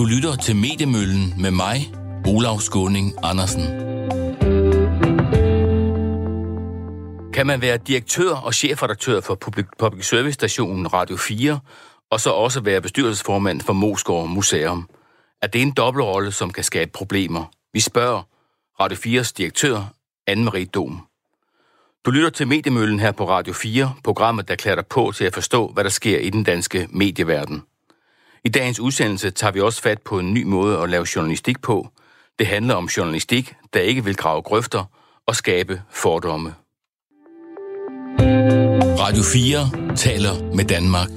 Du lytter til Mediemøllen med mig, Olav Skåning Andersen. Kan man være direktør og chefredaktør for public, public service stationen Radio 4, og så også være bestyrelsesformand for Moskov Museum? Er det en dobbeltrolle, som kan skabe problemer? Vi spørger Radio 4's direktør, Anne-Marie Dom. Du lytter til Mediemøllen her på Radio 4, programmet, der klæder dig på til at forstå, hvad der sker i den danske medieverden. I dagens udsendelse tager vi også fat på en ny måde at lave journalistik på. Det handler om journalistik, der ikke vil grave grøfter og skabe fordomme. Radio 4 taler med Danmark.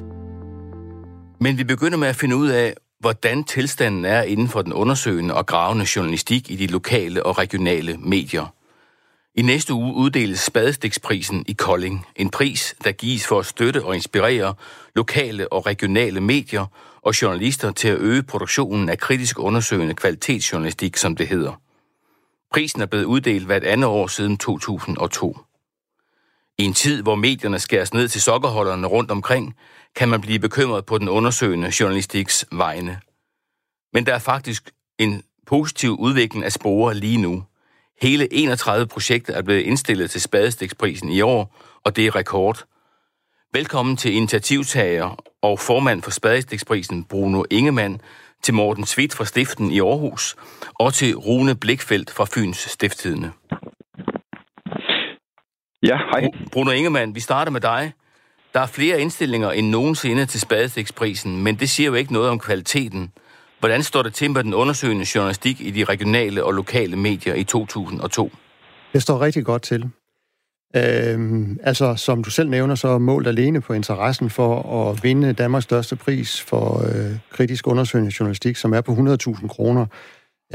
Men vi begynder med at finde ud af, hvordan tilstanden er inden for den undersøgende og gravende journalistik i de lokale og regionale medier. I næste uge uddeles Spadestiksprisen i Kolding. En pris, der gives for at støtte og inspirere lokale og regionale medier og journalister til at øge produktionen af kritisk undersøgende kvalitetsjournalistik, som det hedder. Prisen er blevet uddelt hvert andet år siden 2002. I en tid, hvor medierne skæres ned til sokkerholderne rundt omkring, kan man blive bekymret på den undersøgende journalistiks vegne. Men der er faktisk en positiv udvikling af spore lige nu. Hele 31 projekter er blevet indstillet til Spadestiksprisen i år, og det er rekord. Velkommen til initiativtager og formand for Spadestiksprisen Bruno Ingemann, til Morten Svit fra Stiften i Aarhus og til Rune Blikfeldt fra Fyns Stifttidene. Ja, hej. Bruno Ingemann, vi starter med dig. Der er flere indstillinger end nogensinde til Spadestiksprisen, men det siger jo ikke noget om kvaliteten. Hvordan står det til med den undersøgende journalistik i de regionale og lokale medier i 2002? Det står rigtig godt til. Øhm, altså, som du selv nævner, så er målt alene på interessen for at vinde Danmarks største pris for øh, kritisk undersøgende journalistik, som er på 100.000 kroner.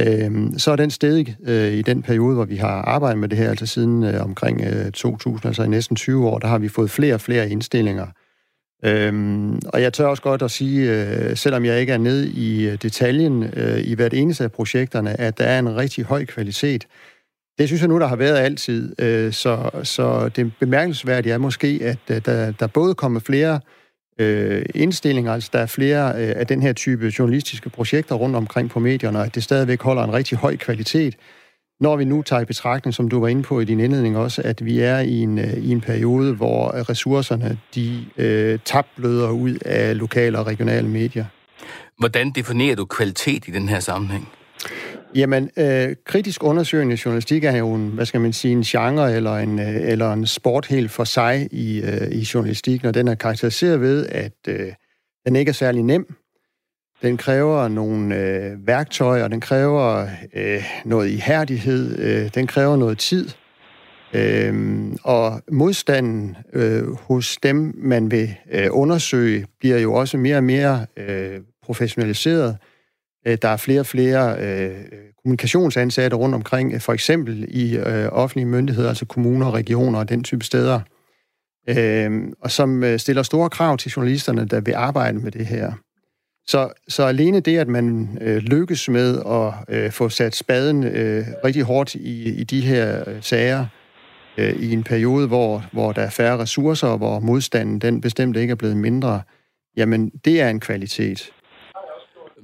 Øhm, så er den stedig øh, i den periode, hvor vi har arbejdet med det her, altså siden øh, omkring øh, 2000, altså i næsten 20 år, der har vi fået flere og flere indstillinger. Øhm, og jeg tør også godt at sige, øh, selvom jeg ikke er nede i øh, detaljen øh, i hvert eneste af projekterne, at der er en rigtig høj kvalitet. Det synes jeg nu, der har været altid. Øh, så, så det bemærkelsesværdige er måske, at øh, der, der både kommer flere øh, indstillinger, altså der er flere øh, af den her type journalistiske projekter rundt omkring på medierne, og at det stadigvæk holder en rigtig høj kvalitet. Når vi nu tager i betragtning, som du var inde på i din indledning også, at vi er i en, øh, i en periode, hvor ressourcerne de øh, tabbløder ud af lokale og regionale medier. Hvordan definerer du kvalitet i den her sammenhæng? Jamen, øh, kritisk undersøgende journalistik er jo en, hvad skal man sige, en genre eller en, øh, eller en sport helt for sig i, øh, i journalistik, og den er karakteriseret ved, at øh, den ikke er særlig nem. Den kræver nogle øh, værktøjer, den kræver øh, noget ihærdighed, øh, den kræver noget tid. Øh, og modstanden øh, hos dem, man vil øh, undersøge, bliver jo også mere og mere øh, professionaliseret. Øh, der er flere og flere øh, kommunikationsansatte rundt omkring, øh, for eksempel i øh, offentlige myndigheder, altså kommuner, regioner og den type steder, øh, og som øh, stiller store krav til journalisterne, der vil arbejde med det her. Så, så alene det, at man øh, lykkes med at øh, få sat spaden øh, rigtig hårdt i, i de her øh, sager, øh, i en periode, hvor, hvor der er færre ressourcer, og hvor modstanden den bestemt ikke er blevet mindre, jamen det er en kvalitet.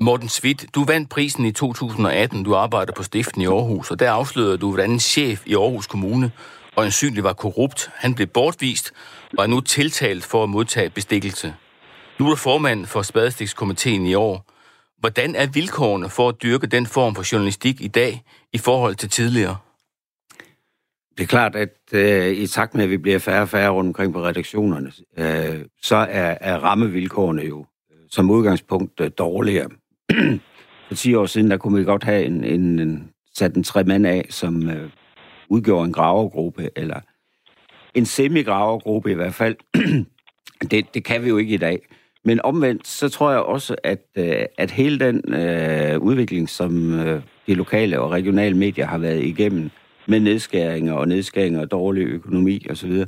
Morten Svit, du vandt prisen i 2018. Du arbejder på stiften i Aarhus, og der afslørede du, hvordan en chef i Aarhus Kommune og var korrupt. Han blev bortvist og er nu tiltalt for at modtage bestikkelse. Nu er du formand for Spadestikskomiteen i år. Hvordan er vilkårene for at dyrke den form for journalistik i dag i forhold til tidligere? Det er klart, at øh, i takt med, at vi bliver færre og færre rundt omkring på redaktionerne, øh, så er, er rammevilkårene jo øh, som udgangspunkt øh, dårligere. For 10 år siden, der kunne vi godt have en, en, en sat en tre mand af, som øh, udgjorde en gravergruppe, eller en semigravergruppe i hvert fald. det, det kan vi jo ikke i dag. Men omvendt, så tror jeg også, at, øh, at hele den øh, udvikling, som øh, de lokale og regionale medier har været igennem, med nedskæringer og nedskæringer og dårlig økonomi osv., øh,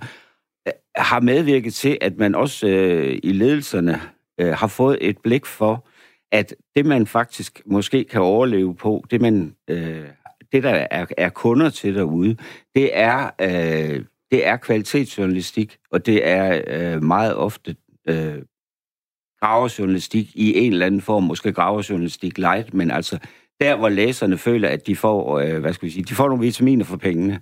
har medvirket til, at man også øh, i ledelserne øh, har fået et blik for, at det man faktisk måske kan overleve på, det man, øh, det der er, er kunder til derude, det er, øh, det er kvalitetsjournalistik, og det er øh, meget ofte øh, graverjournalistik i en eller anden form, måske graverjournalistik light, men altså der, hvor læserne føler, at de får, øh, hvad skal vi sige, de får nogle vitaminer for pengene.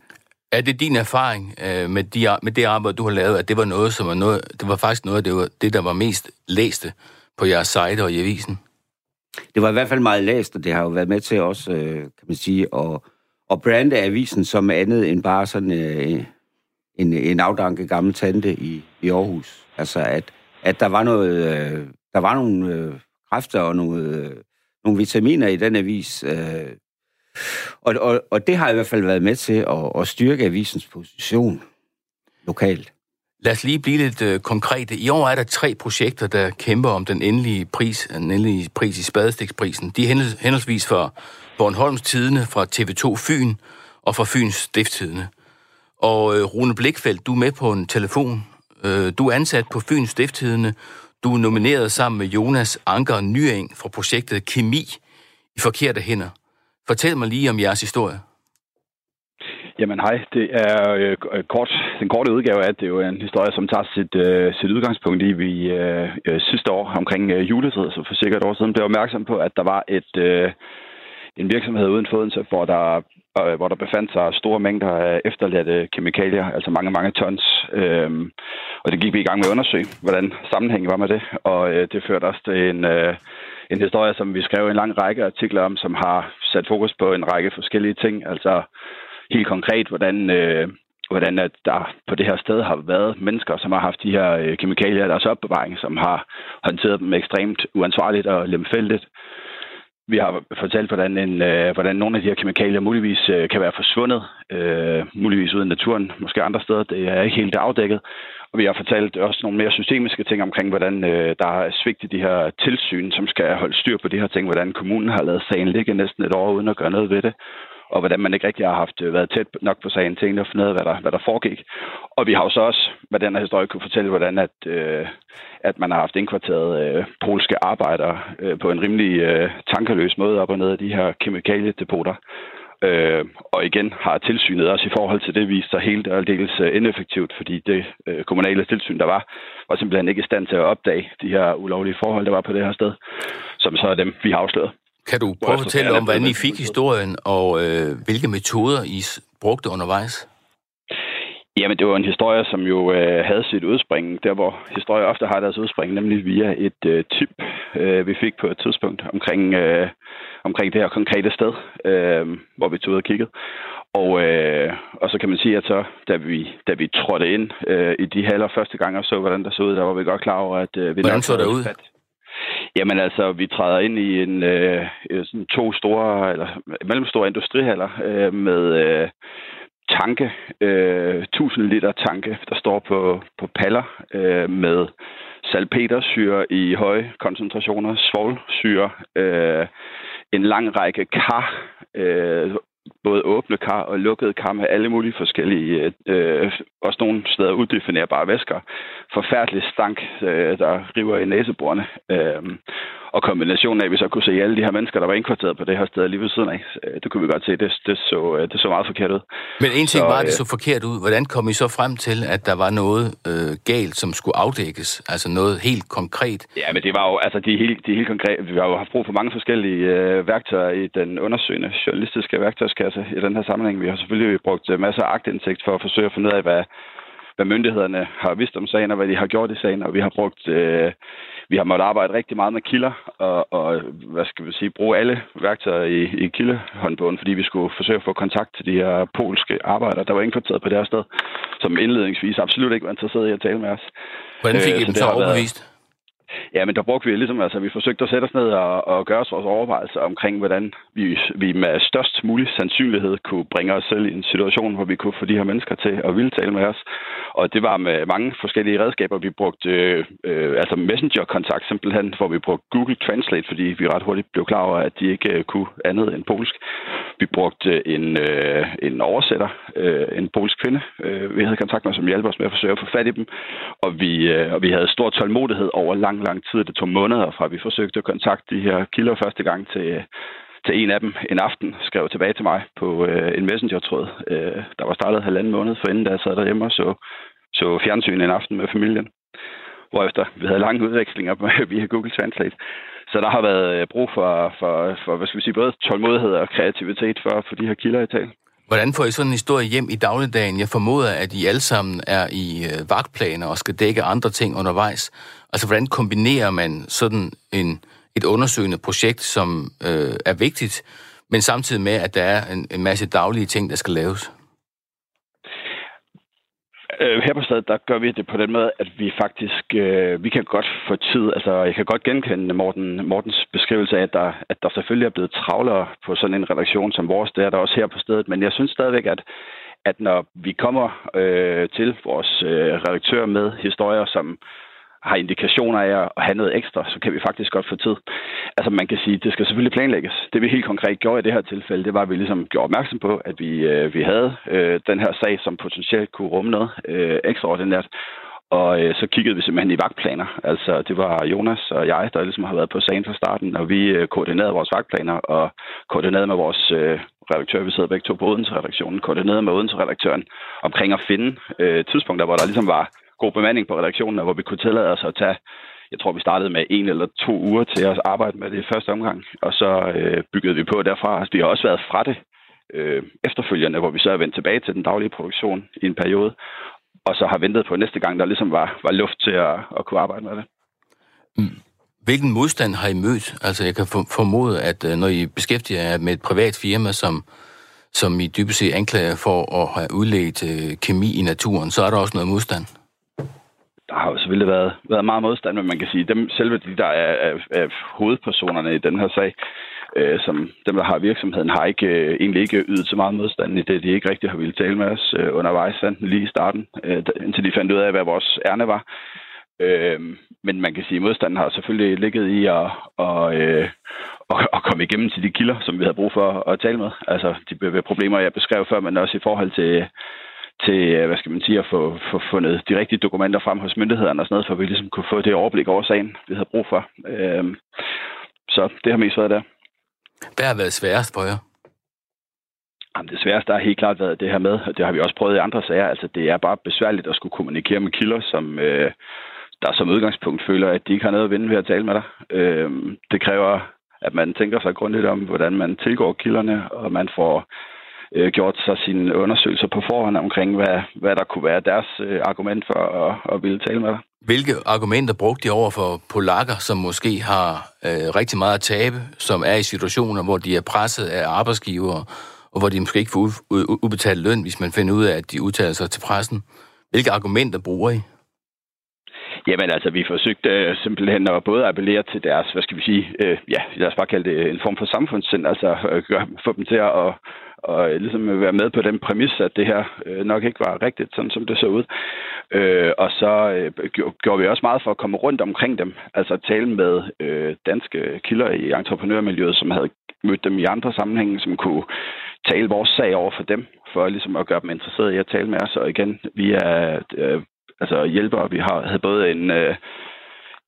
Er det din erfaring øh, med, de, med det arbejde, du har lavet, at det var noget, som var noget, det var faktisk noget af det, var, det, der var mest læste på jeres site og i avisen? Det var i hvert fald meget læst, og det har jo været med til også, øh, kan man sige, at, at brande avisen som andet end bare sådan øh, en, en afdanket gammel tante i, i Aarhus. Altså, at, at der var noget, øh, der var nogle øh, kræfter og nogle, øh, nogle vitaminer i den avis, øh, og, og, og det har i hvert fald været med til at, at styrke avisens position lokalt. Lad os lige blive lidt øh, konkrete. I år er der tre projekter, der kæmper om den endelige pris, den endelige pris i Spadestiksprisen. De er henholdsvis fra Bornholms Tidene, fra TV2 Fyn og fra Fyns Stifttidene. Og øh, Rune Blikfeldt, du er med på en telefon. Øh, du er ansat på Fyns Stifttidene. Du er nomineret sammen med Jonas Anker Nyeng fra projektet Kemi i forkerte hænder. Fortæl mig lige om jeres historie. Jamen hej, det er øh, øh, kort, den korte udgave af, det er jo en historie, som tager sit, øh, sit udgangspunkt i, vi øh, øh sidste år omkring øh, juletid, så for sikkert et år siden, blev opmærksom på, at der var et, øh, en virksomhed uden for Odense, hvor der, øh, hvor der befandt sig store mængder af efterladte kemikalier, altså mange, mange tons. Øh, og det gik vi i gang med at undersøge, hvordan sammenhængen var med det, og øh, det førte os til en... Øh, en historie, som vi skrev en lang række artikler om, som har sat fokus på en række forskellige ting. Altså helt konkret, hvordan, øh, hvordan at der på det her sted har været mennesker, som har haft de her øh, kemikalier i deres opbevaring, som har håndteret dem ekstremt uansvarligt og lemfældigt. Vi har fortalt, hvordan, en, øh, hvordan nogle af de her kemikalier muligvis øh, kan være forsvundet, øh, muligvis ude i naturen, måske andre steder. Det er ikke helt afdækket. Og vi har fortalt også nogle mere systemiske ting omkring, hvordan øh, der er svigt i de her tilsyn, som skal holde styr på de her ting, hvordan kommunen har lavet sagen ligge næsten et år uden at gøre noget ved det og hvordan man ikke rigtig har haft øh, været tæt nok på sagen til at finde ud af, hvad der, hvad der foregik. Og vi har jo så også, hvad den her historie kunne fortælle, hvordan at, øh, at man har haft indkvarteret øh, polske arbejdere øh, på en rimelig øh, tankeløs måde op og ned af de her kemikaliedepoter. Øh, og igen har tilsynet også i forhold til det vist sig helt og aldeles øh, ineffektivt, fordi det øh, kommunale tilsyn, der var, var simpelthen ikke i stand til at opdage de her ulovlige forhold, der var på det her sted, som så er dem, vi har afsløret. Kan du prøve at fortælle om, hvordan I fik historien, og øh, hvilke metoder I brugte undervejs? Jamen, det var en historie, som jo øh, havde sit udspring, der hvor historier ofte har deres udspring, nemlig via et øh, tip, øh, vi fik på et tidspunkt omkring, øh, omkring det her konkrete sted, øh, hvor vi tog ud og kiggede. Og, øh, og så kan man sige, at så, da vi, da vi trådte ind øh, i de haller første gang og så, hvordan der så ud, der var vi godt klar over, at øh, vi hvordan så det ud? Fat. Jamen altså, vi træder ind i en øh, øh, sådan to store, eller mellemstore industrihaller øh, med øh, tanke, øh, 1000 liter tanke, der står på, på paller øh, med salpetersyre i høje koncentrationer, svovlsyre, øh, en lang række kar, øh, både åbne kar og lukkede kar med alle mulige forskellige, øh, også nogle steder udefinerbare væsker. Forfærdelig stank, øh, der river i næseborene. Øh, og kombinationen af, at vi så kunne se alle de her mennesker, der var indkvarteret på det her sted lige ved siden af, øh, det kunne vi godt se, det, det, så, øh, det så meget forkert ud. Men en ting så, var, at det øh, så forkert ud. Hvordan kom I så frem til, at der var noget øh, galt, som skulle afdækkes? Altså noget helt konkret? Ja, men det var jo, altså de helt, de helt konkret, vi har jo haft brug for mange forskellige øh, værktøjer i den undersøgende journalistiske værktøjskasse i den her sammenhæng. Vi har selvfølgelig brugt masser af agtindsigt for at forsøge at finde ud af, hvad, hvad myndighederne har vidst om sagen, og hvad de har gjort i sagen, og vi har brugt øh, vi har måttet arbejde rigtig meget med kilder, og, og hvad skal vi sige, bruge alle værktøjer i, i kildehåndbogen, fordi vi skulle forsøge at få kontakt til de her polske arbejdere, der var indkvarteret på det her sted, som indledningsvis absolut ikke var interesseret i at tale med os. Hvordan fik I øh, dem så overbevist? Været, Ja, men der brugte vi ligesom, altså vi forsøgte at sætte os ned og, og gøre os vores overvejelser omkring, hvordan vi, vi med størst mulig sandsynlighed kunne bringe os selv i en situation, hvor vi kunne få de her mennesker til at ville tale med os. Og det var med mange forskellige redskaber. Vi brugte øh, altså messenger-kontakt simpelthen, hvor vi brugte Google Translate, fordi vi ret hurtigt blev klar over, at de ikke øh, kunne andet end polsk. Vi brugte øh, en, øh, en oversætter, øh, en polsk kvinde, øh, vi havde kontakt med, som hjalp os med at forsøge at få fat i dem. Og vi, øh, og vi havde stor tålmodighed over lang, lang tid. Det tog måneder fra, vi forsøgte at kontakte de her kilder første gang til, til en af dem en aften, skrev tilbage til mig på øh, en messenger-tråd, øh, der var startet halvanden måned for inden, da jeg sad derhjemme og så, så fjernsyn en aften med familien hvorefter vi havde lange udvekslinger via Google Translate. Så der har været øh, brug for, for, for hvad skal vi sige, både tålmodighed og kreativitet for for de her kilder i tale. Hvordan får I sådan en historie hjem i dagligdagen? Jeg formoder, at I alle sammen er i øh, vagtplaner og skal dække andre ting undervejs. Altså, hvordan kombinerer man sådan en, et undersøgende projekt, som øh, er vigtigt, men samtidig med, at der er en, en masse daglige ting, der skal laves? Øh, her på stedet, der gør vi det på den måde, at vi faktisk, øh, vi kan godt få tid, altså jeg kan godt genkende Morten, Mortens beskrivelse af, at der, at der selvfølgelig er blevet travlere på sådan en redaktion som vores, det er der også her på stedet, men jeg synes stadigvæk, at at når vi kommer øh, til vores øh, redaktør med historier, som har indikationer af at have noget ekstra, så kan vi faktisk godt få tid. Altså man kan sige, det skal selvfølgelig planlægges. Det vi helt konkret gjorde i det her tilfælde, det var, at vi ligesom gjorde opmærksom på, at vi, øh, vi havde øh, den her sag, som potentielt kunne rumme noget øh, ekstraordinært. Og øh, så kiggede vi simpelthen i vagtplaner. Altså, det var Jonas og jeg, der ligesom har været på sagen fra starten, og vi øh, koordinerede vores vagtplaner og koordinerede med vores øh, redaktør, vi sidder begge to på Odense-redaktionen, koordinerede med Odense-redaktøren omkring at finde øh, tidspunkter, hvor der ligesom var god bemanding på redaktionen, hvor vi kunne tillade os at tage, jeg tror, vi startede med en eller to uger til at arbejde med det i første omgang, og så øh, byggede vi på derfra. Altså, vi har også været fra det øh, efterfølgende, hvor vi så er vendt tilbage til den daglige produktion i en periode, og så har ventet på næste gang, der ligesom var, var luft til at, at kunne arbejde med det. Mm. Hvilken modstand har I mødt? Altså, jeg kan formode, at øh, når I beskæftiger jer med et privat firma, som, som I dybest set anklager for at have udledt øh, kemi i naturen, så er der også noget modstand der har jo selvfølgelig været, været meget modstand, men man kan sige, dem selve de, der er, er, er hovedpersonerne i den her sag, øh, som dem, der har virksomheden, har ikke øh, egentlig ikke ydet så meget modstand i det. De ikke rigtig har ville tale med os øh, undervejs, lige i starten, øh, indtil de fandt ud af, hvad vores ærne var. Øh, men man kan sige, at modstanden har selvfølgelig ligget i at, og, øh, at, at komme igennem til de kilder, som vi havde brug for at tale med. Altså de problemer, jeg beskrev før, men også i forhold til til, øh, hvad skal man sige, at få, få fundet de rigtige dokumenter frem hos myndighederne og sådan noget, for at vi ligesom kunne få det overblik over sagen, vi havde brug for. Øhm, så det har mest været der. Hvad har været sværest for jer? Jamen, det sværeste har helt klart været det her med, og det har vi også prøvet i andre sager, altså det er bare besværligt at skulle kommunikere med kilder, som øh, der som udgangspunkt føler, at de ikke har noget at vinde ved at tale med dig. Øh, det kræver, at man tænker sig grundigt om, hvordan man tilgår kilderne, og man får øh, gjort sig sine undersøgelser på forhånd omkring, hvad, hvad der kunne være deres øh, argument for at, at ville tale med dig. Hvilke argumenter brugte de over for polakker, som måske har øh, rigtig meget at tabe, som er i situationer, hvor de er presset af arbejdsgivere, og hvor de måske ikke får ubetalt løn, hvis man finder ud af, at de udtaler sig til pressen? Hvilke argumenter bruger I? Jamen altså, vi forsøgte øh, simpelthen at både appellere til deres, hvad skal vi sige, øh, ja, lad os bare kalde det en form for samfundssind, altså uh, få dem til at, og øh, ligesom være med på den præmis, at det her øh, nok ikke var rigtigt, sådan som det så ud. Øh, og så øh, gjorde vi også meget for at komme rundt omkring dem, altså tale med øh, danske kilder i entreprenørmiljøet, som havde mødt dem i andre sammenhænge, som kunne tale vores sag over for dem, for ligesom at gøre dem interesserede i at tale med os. Og igen, vi er øh, altså hjælpere. Vi har, havde både en... Øh,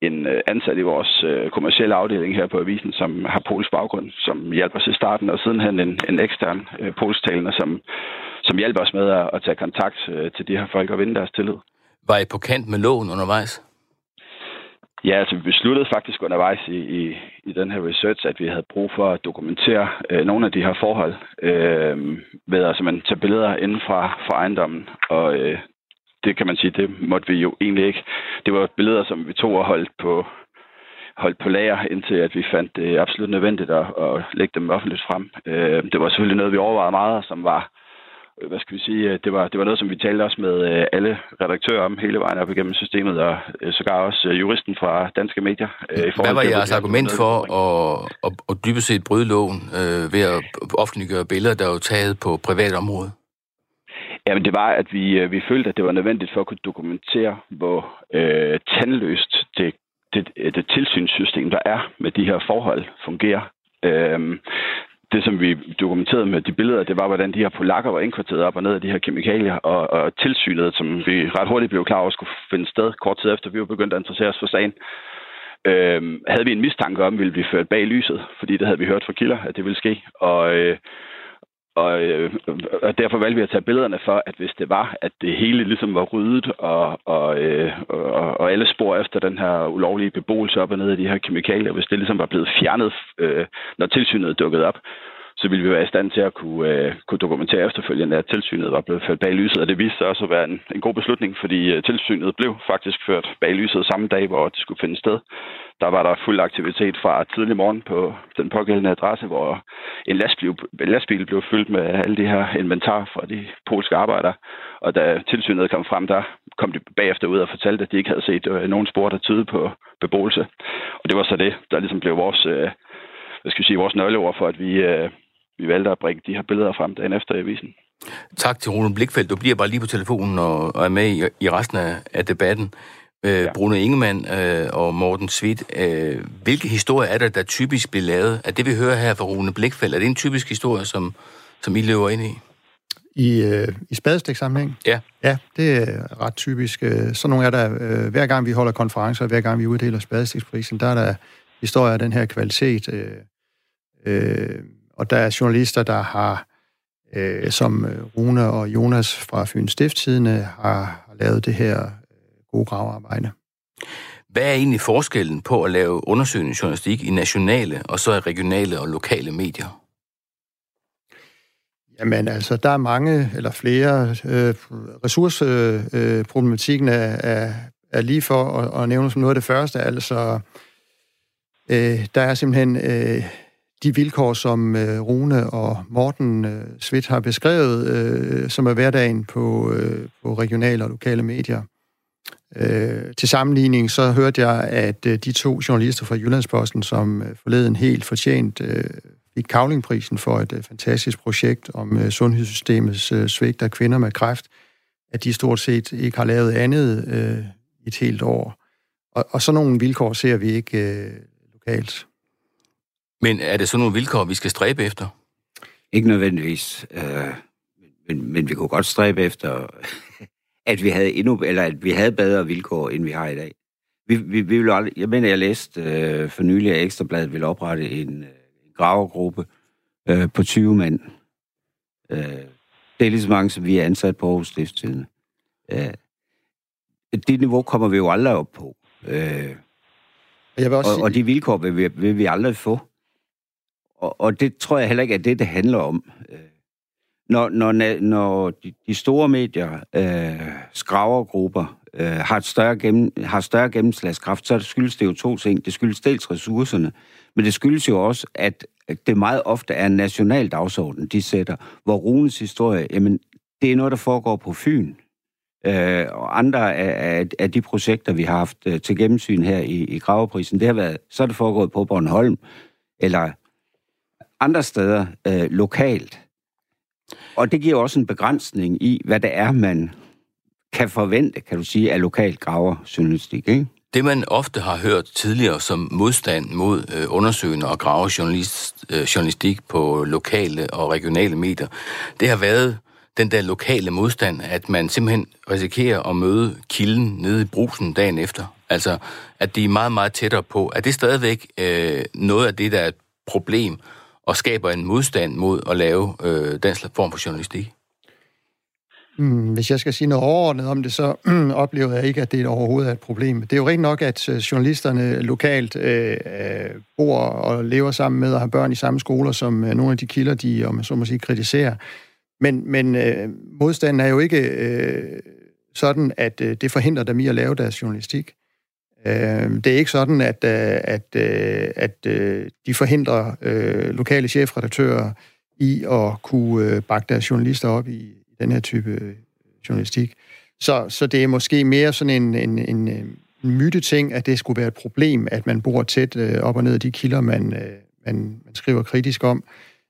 en øh, ansat i vores øh, kommercielle afdeling her på avisen, som har polsk baggrund, som hjælper os i starten, og sidenhen en, en ekstern øh, polsktalende, som, som hjælper os med at, at tage kontakt øh, til de her folk og vinde deres tillid. Var I på kant med loven undervejs? Ja, altså vi besluttede faktisk undervejs i, i, i den her research, at vi havde brug for at dokumentere øh, nogle af de her forhold øh, ved at man tage billeder inden fra, fra ejendommen. Og øh, det kan man sige, det måtte vi jo egentlig ikke. Det var billeder, som vi tog og holdt på, holdt på lager, indtil at vi fandt det absolut nødvendigt at, at lægge dem offentligt frem. Øh, det var selvfølgelig noget, vi overvejede meget, som var, hvad skal vi sige, det var, det var noget, som vi talte også med øh, alle redaktører om hele vejen op igennem systemet, og øh, sågar også juristen fra Danske Medier. I Hvad var jeres argument for at, at, at dybest set bryde loven øh, ved at offentliggøre billeder, der var taget på privat område? Jamen, det var, at vi, øh, vi følte, at det var nødvendigt for at kunne dokumentere, hvor øh, tandløst det, det, øh, det tilsynssystem, der er med de her forhold, fungerer. Øh, det, som vi dokumenterede med de billeder, det var, hvordan de her polakker var indkvarteret op og ned af de her kemikalier, og, og tilsynet, som vi ret hurtigt blev klar over, skulle finde sted kort tid efter, vi var begyndt at interessere os for sagen, øh, havde vi en mistanke om, at vi ville blive ført bag lyset, fordi det havde vi hørt fra kilder, at det ville ske. Og, øh, og, øh, og derfor valgte vi at tage billederne for, at hvis det var, at det hele ligesom var ryddet, og, og, øh, og, og alle spor efter den her ulovlige beboelse op og ned af de her kemikalier, hvis det ligesom var blevet fjernet, øh, når tilsynet dukkede op, så ville vi være i stand til at kunne, øh, kunne dokumentere efterfølgende, at tilsynet var blevet ført bag lyset, og det viste sig også at være en, en god beslutning, fordi øh, tilsynet blev faktisk ført bag lyset samme dag, hvor det skulle finde sted. Der var der fuld aktivitet fra tidlig morgen på den pågældende adresse, hvor en lastbil, en lastbil blev fyldt med alle de her inventar fra de polske arbejdere. Og da tilsynet kom frem, der kom de bagefter ud og fortalte, at de ikke havde set øh, nogen spor, der tyde på beboelse. Og det var så det, der ligesom blev vores, øh, hvad skal jeg sige, vores nøgleord for, at vi, øh, vi valgte at bringe de her billeder frem dagen efter i avisen. Tak til Rune Blikfeldt. Du bliver bare lige på telefonen og, og er med i, i resten af, af debatten. Øh, ja. Bruno Ingemann øh, og Morten Svit, øh, hvilke historier er der, der typisk bliver lavet? Er det, vi hører her fra Rune Blikfeldt, er det en typisk historie, som, som I løber ind i? I, øh, i spadestiksammenhæng? Ja. Ja, det er ret typisk. Øh, så nogle er der, øh, hver gang vi holder konferencer, hver gang vi uddeler spadestiksprisen, der er der historier af den her kvalitet. Øh, øh, og der er journalister, der har, øh, som øh, Rune og Jonas fra Fyns Stifttidene, har, har lavet det her øh, gode gravearbejde. Hvad er egentlig forskellen på at lave undersøgende journalistik i nationale og så i regionale og lokale medier? Jamen altså, der er mange eller flere. Øh, ressourceproblematikken øh, er, er, er lige for at, at nævne som noget af det første. Altså, øh, der er simpelthen øh, de vilkår, som øh, Rune og Morten øh, Svit har beskrevet, øh, som er hverdagen på, øh, på regionale og lokale medier. Øh, til sammenligning så hørte jeg, at øh, de to journalister fra Jyllandsposten, som øh, forleden helt fortjent øh, fik Kavlingprisen for et øh, fantastisk projekt om øh, sundhedssystemets øh, svigt af kvinder med kræft, at de stort set ikke har lavet andet øh, et helt år. Og, og sådan nogle vilkår ser vi ikke øh, lokalt. Men er det sådan nogle vilkår, vi skal stræbe efter? Ikke nødvendigvis. Øh, men, men vi kunne godt stræbe efter, at vi havde endnu, eller at vi havde bedre vilkår, end vi har i dag. Vi, vi, vi vil aldrig, jeg mener, jeg læste øh, for nylig, at Ekstrabladet vil oprette en, øh, en gravergruppe øh, på 20 mænd. Øh, det er lige så mange, som vi er ansat på Aarhus Stiftstidende. Øh, det niveau kommer vi jo aldrig op på. Øh, jeg vil også og, sige... og de vilkår vil vi, vil vi aldrig få. Og, og det tror jeg heller ikke er det, det handler om. Øh, når, når, når de, de store medier, øh, skravergrupper, øh, har, et større gennem, har større gennemslagskraft, så skyldes det jo to ting. Det skyldes dels ressourcerne, men det skyldes jo også, at det meget ofte er en national dagsorden, de sætter, hvor Runes historie, jamen, det er noget, der foregår på Fyn. Øh, og andre af, af, af de projekter, vi har haft øh, til gennemsyn her i, i Graveprisen, det har været, så er det foregået på Bornholm, eller andre steder øh, lokalt. Og det giver også en begrænsning i, hvad det er, man kan forvente, kan du sige, af lokal graverjournalistik, ikke? Det, man ofte har hørt tidligere som modstand mod øh, undersøgende og gravejournalist, øh, journalistik på lokale og regionale medier, det har været den der lokale modstand, at man simpelthen risikerer at møde kilden nede i brusen dagen efter. Altså, at de er meget, meget tættere på. Er det stadigvæk øh, noget af det, der er et problem, og skaber en modstand mod at lave øh, den form for journalistik? Hmm, hvis jeg skal sige noget overordnet om det, så oplever jeg ikke, at det overhovedet er et problem. Det er jo rigtig nok, at øh, journalisterne lokalt øh, øh, bor og lever sammen med og har børn i samme skoler, som øh, nogle af de kilder, de om så må sige, kritiserer. Men, men øh, modstanden er jo ikke øh, sådan, at øh, det forhindrer dem i at lave deres journalistik. Øh, det er ikke sådan, at, øh, at, øh, at øh, de forhindrer lokale chefredaktører i at kunne bakke deres journalister op i, i den her type journalistik. Så, så det er måske mere sådan en, en, en, en ting at det skulle være et problem, at man bor tæt op og ned af de kilder, man, man, man skriver kritisk om.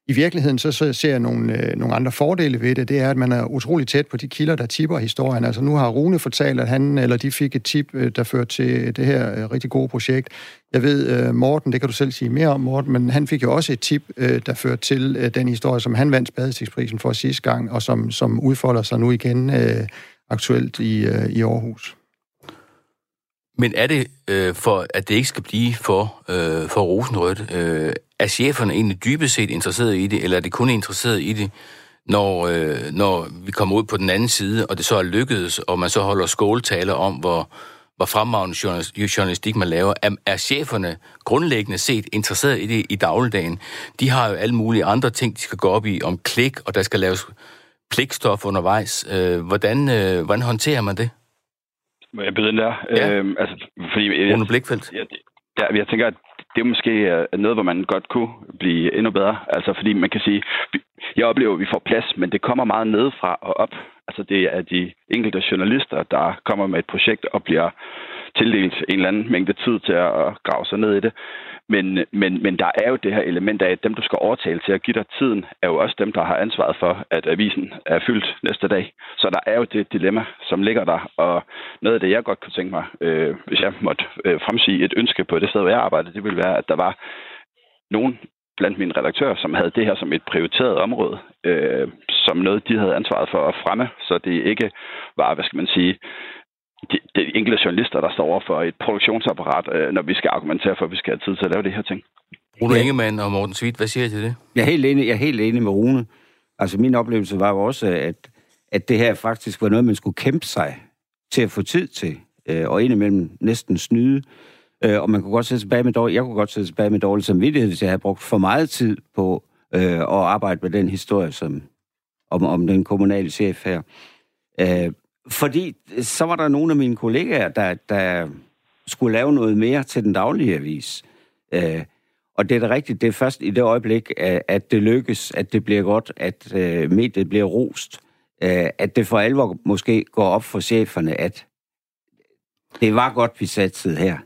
I virkeligheden så, så ser jeg nogle, øh, nogle andre fordele ved det. Det er, at man er utrolig tæt på de kilder, der tipper historien. Altså nu har Rune fortalt, at han eller de fik et tip, øh, der førte til det her øh, rigtig gode projekt. Jeg ved, øh, Morten, det kan du selv sige mere om, Morten, men han fik jo også et tip, øh, der førte til øh, den historie, som han vandt spadestiksprisen for sidste gang, og som, som udfolder sig nu igen øh, aktuelt i, øh, i Aarhus. Men er det, øh, for at det ikke skal blive for, øh, for rosenrødt, øh, er cheferne egentlig dybest set interesseret i det, eller er de kun interesseret i det, når, øh, når vi kommer ud på den anden side, og det så er lykkedes, og man så holder skåltaler om, hvor, hvor fremragende journalistik man laver, er, er cheferne grundlæggende set interesseret i det i dagligdagen. De har jo alle mulige andre ting, de skal gå op i, om klik, og der skal laves pligtstof undervejs. Øh, hvordan, øh, hvordan håndterer man det? Må jeg byde der? Ja. Øhm, altså, fordi, Rune Blikfeldt. Jeg, ja, jeg tænker, at det er måske øh, noget, hvor man godt kunne blive endnu bedre. Altså, fordi man kan sige, jeg oplever, at vi får plads, men det kommer meget nedefra og op. Altså, det er de enkelte journalister, der kommer med et projekt og bliver tildelt en eller anden mængde tid til at grave sig ned i det. Men, men, men der er jo det her element af, at dem, du skal overtale til at give dig tiden, er jo også dem, der har ansvaret for, at avisen er fyldt næste dag. Så der er jo det dilemma, som ligger der. Og noget af det, jeg godt kunne tænke mig, øh, hvis jeg måtte øh, fremsige et ønske på det sted, hvor jeg arbejder, det ville være, at der var nogen blandt mine redaktører, som havde det her som et prioriteret område, øh, som noget, de havde ansvaret for at fremme, så det ikke var, hvad skal man sige, de, de enkelte journalister, der står over for et produktionsapparat, øh, når vi skal argumentere for, at vi skal have tid til at lave det her ting. Rune ja. Ingemann og Morten Svit, hvad siger I til det? Jeg er helt enig, jeg er helt enig med Rune. Altså min oplevelse var jo også, at, at det her faktisk var noget, man skulle kæmpe sig til at få tid til, øh, og indimellem næsten snyde. Øh, og man kunne godt sætte tilbage med dårlig, jeg kunne godt sætte tilbage med dårlig samvittighed, hvis jeg havde brugt for meget tid på øh, at arbejde med den historie, som, om, om den kommunale chef her. Øh, fordi øh, så var der nogle af mine kollegaer, der, der skulle lave noget mere til den daglige avis. Øh, og det er da rigtigt, det er først i det øjeblik, øh, at det lykkes, at det bliver godt, at øh, mediet bliver rost, øh, at det for alvor måske går op for cheferne, at det var godt, vi satte her.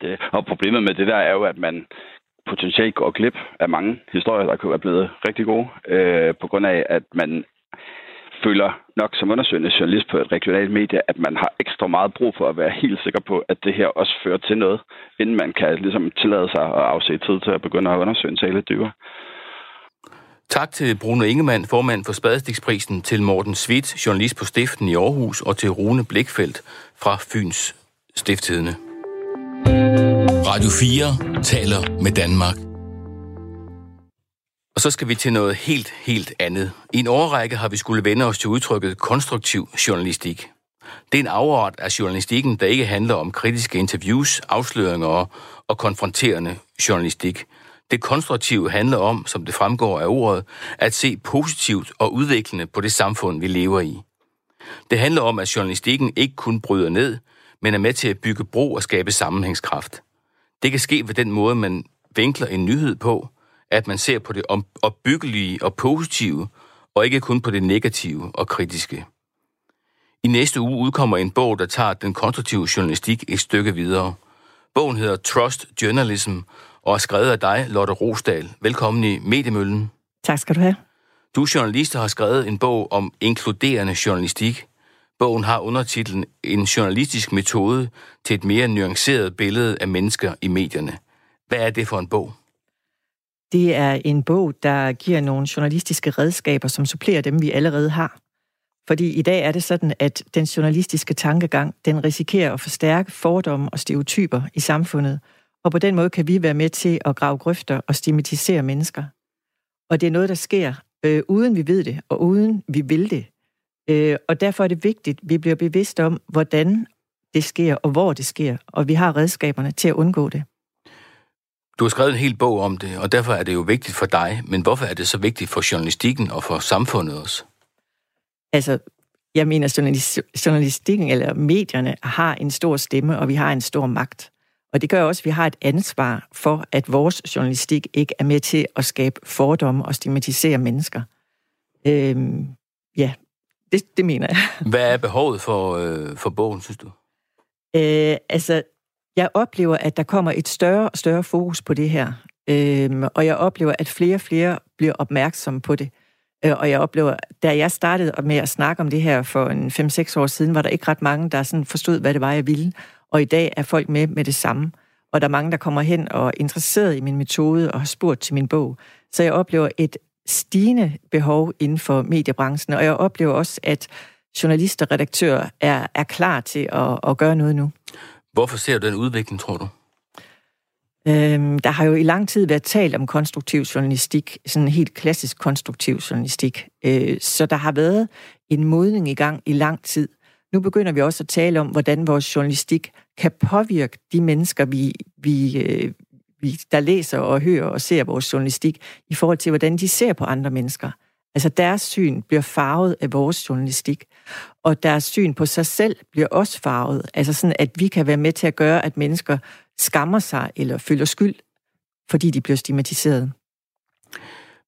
Det, og problemet med det der er jo, at man potentielt går glip af mange historier, der kunne være blevet rigtig gode, øh, på grund af, at man føler nok som undersøgende journalist på et regionalt medie, at man har ekstra meget brug for at være helt sikker på, at det her også fører til noget, inden man kan ligesom tillade sig at afse tid til at begynde at undersøge en tale dybere. Tak til Bruno Ingemann, formand for Spadestiksprisen, til Morten Svit, journalist på Stiften i Aarhus, og til Rune Blikfeldt fra Fyns Stifttidene. Radio 4 taler med Danmark. Og så skal vi til noget helt, helt andet. I en årrække har vi skulle vende os til udtrykket konstruktiv journalistik. Det er en afart af journalistikken, der ikke handler om kritiske interviews, afsløringer og konfronterende journalistik. Det konstruktive handler om, som det fremgår af ordet, at se positivt og udviklende på det samfund, vi lever i. Det handler om, at journalistikken ikke kun bryder ned, men er med til at bygge bro og skabe sammenhængskraft. Det kan ske ved den måde, man vinkler en nyhed på, at man ser på det opbyggelige og positive, og ikke kun på det negative og kritiske. I næste uge udkommer en bog, der tager den konstruktive journalistik et stykke videre. Bogen hedder Trust Journalism og er skrevet af dig, Lotte Rosdal. Velkommen i Mediemøllen. Tak skal du have. Du journalist har skrevet en bog om inkluderende journalistik. Bogen har undertitlen En journalistisk metode til et mere nuanceret billede af mennesker i medierne. Hvad er det for en bog? Det er en bog, der giver nogle journalistiske redskaber, som supplerer dem, vi allerede har. Fordi i dag er det sådan, at den journalistiske tankegang, den risikerer at forstærke fordomme og stereotyper i samfundet. Og på den måde kan vi være med til at grave grøfter og stigmatisere mennesker. Og det er noget, der sker, øh, uden vi ved det, og uden vi vil det. Øh, og derfor er det vigtigt, at vi bliver bevidste om, hvordan det sker, og hvor det sker, og vi har redskaberne til at undgå det. Du har skrevet en hel bog om det, og derfor er det jo vigtigt for dig. Men hvorfor er det så vigtigt for journalistikken og for samfundet også? Altså, jeg mener, journalistikken eller medierne har en stor stemme, og vi har en stor magt. Og det gør også, at vi har et ansvar for, at vores journalistik ikke er med til at skabe fordomme og stigmatisere mennesker. Øhm, ja, det, det mener jeg. Hvad er behovet for, øh, for bogen, synes du? Øh, altså, jeg oplever, at der kommer et større og større fokus på det her. Øhm, og jeg oplever, at flere og flere bliver opmærksomme på det. Øh, og jeg oplever, da jeg startede med at snakke om det her for en 5-6 år siden, var der ikke ret mange, der sådan forstod, hvad det var, jeg ville. Og i dag er folk med med det samme. Og der er mange, der kommer hen og er interesseret i min metode og har spurgt til min bog. Så jeg oplever et stigende behov inden for mediebranchen, og jeg oplever også, at journalister og redaktører er, er klar til at, at gøre noget nu. Hvorfor ser du den udvikling, tror du? Øhm, der har jo i lang tid været talt om konstruktiv journalistik, sådan helt klassisk konstruktiv journalistik. Øh, så der har været en modning i gang i lang tid. Nu begynder vi også at tale om, hvordan vores journalistik kan påvirke de mennesker, vi, vi, øh, vi, der læser og hører og ser vores journalistik, i forhold til, hvordan de ser på andre mennesker. Altså deres syn bliver farvet af vores journalistik, og deres syn på sig selv bliver også farvet. Altså sådan, at vi kan være med til at gøre, at mennesker skammer sig eller føler skyld, fordi de bliver stigmatiseret.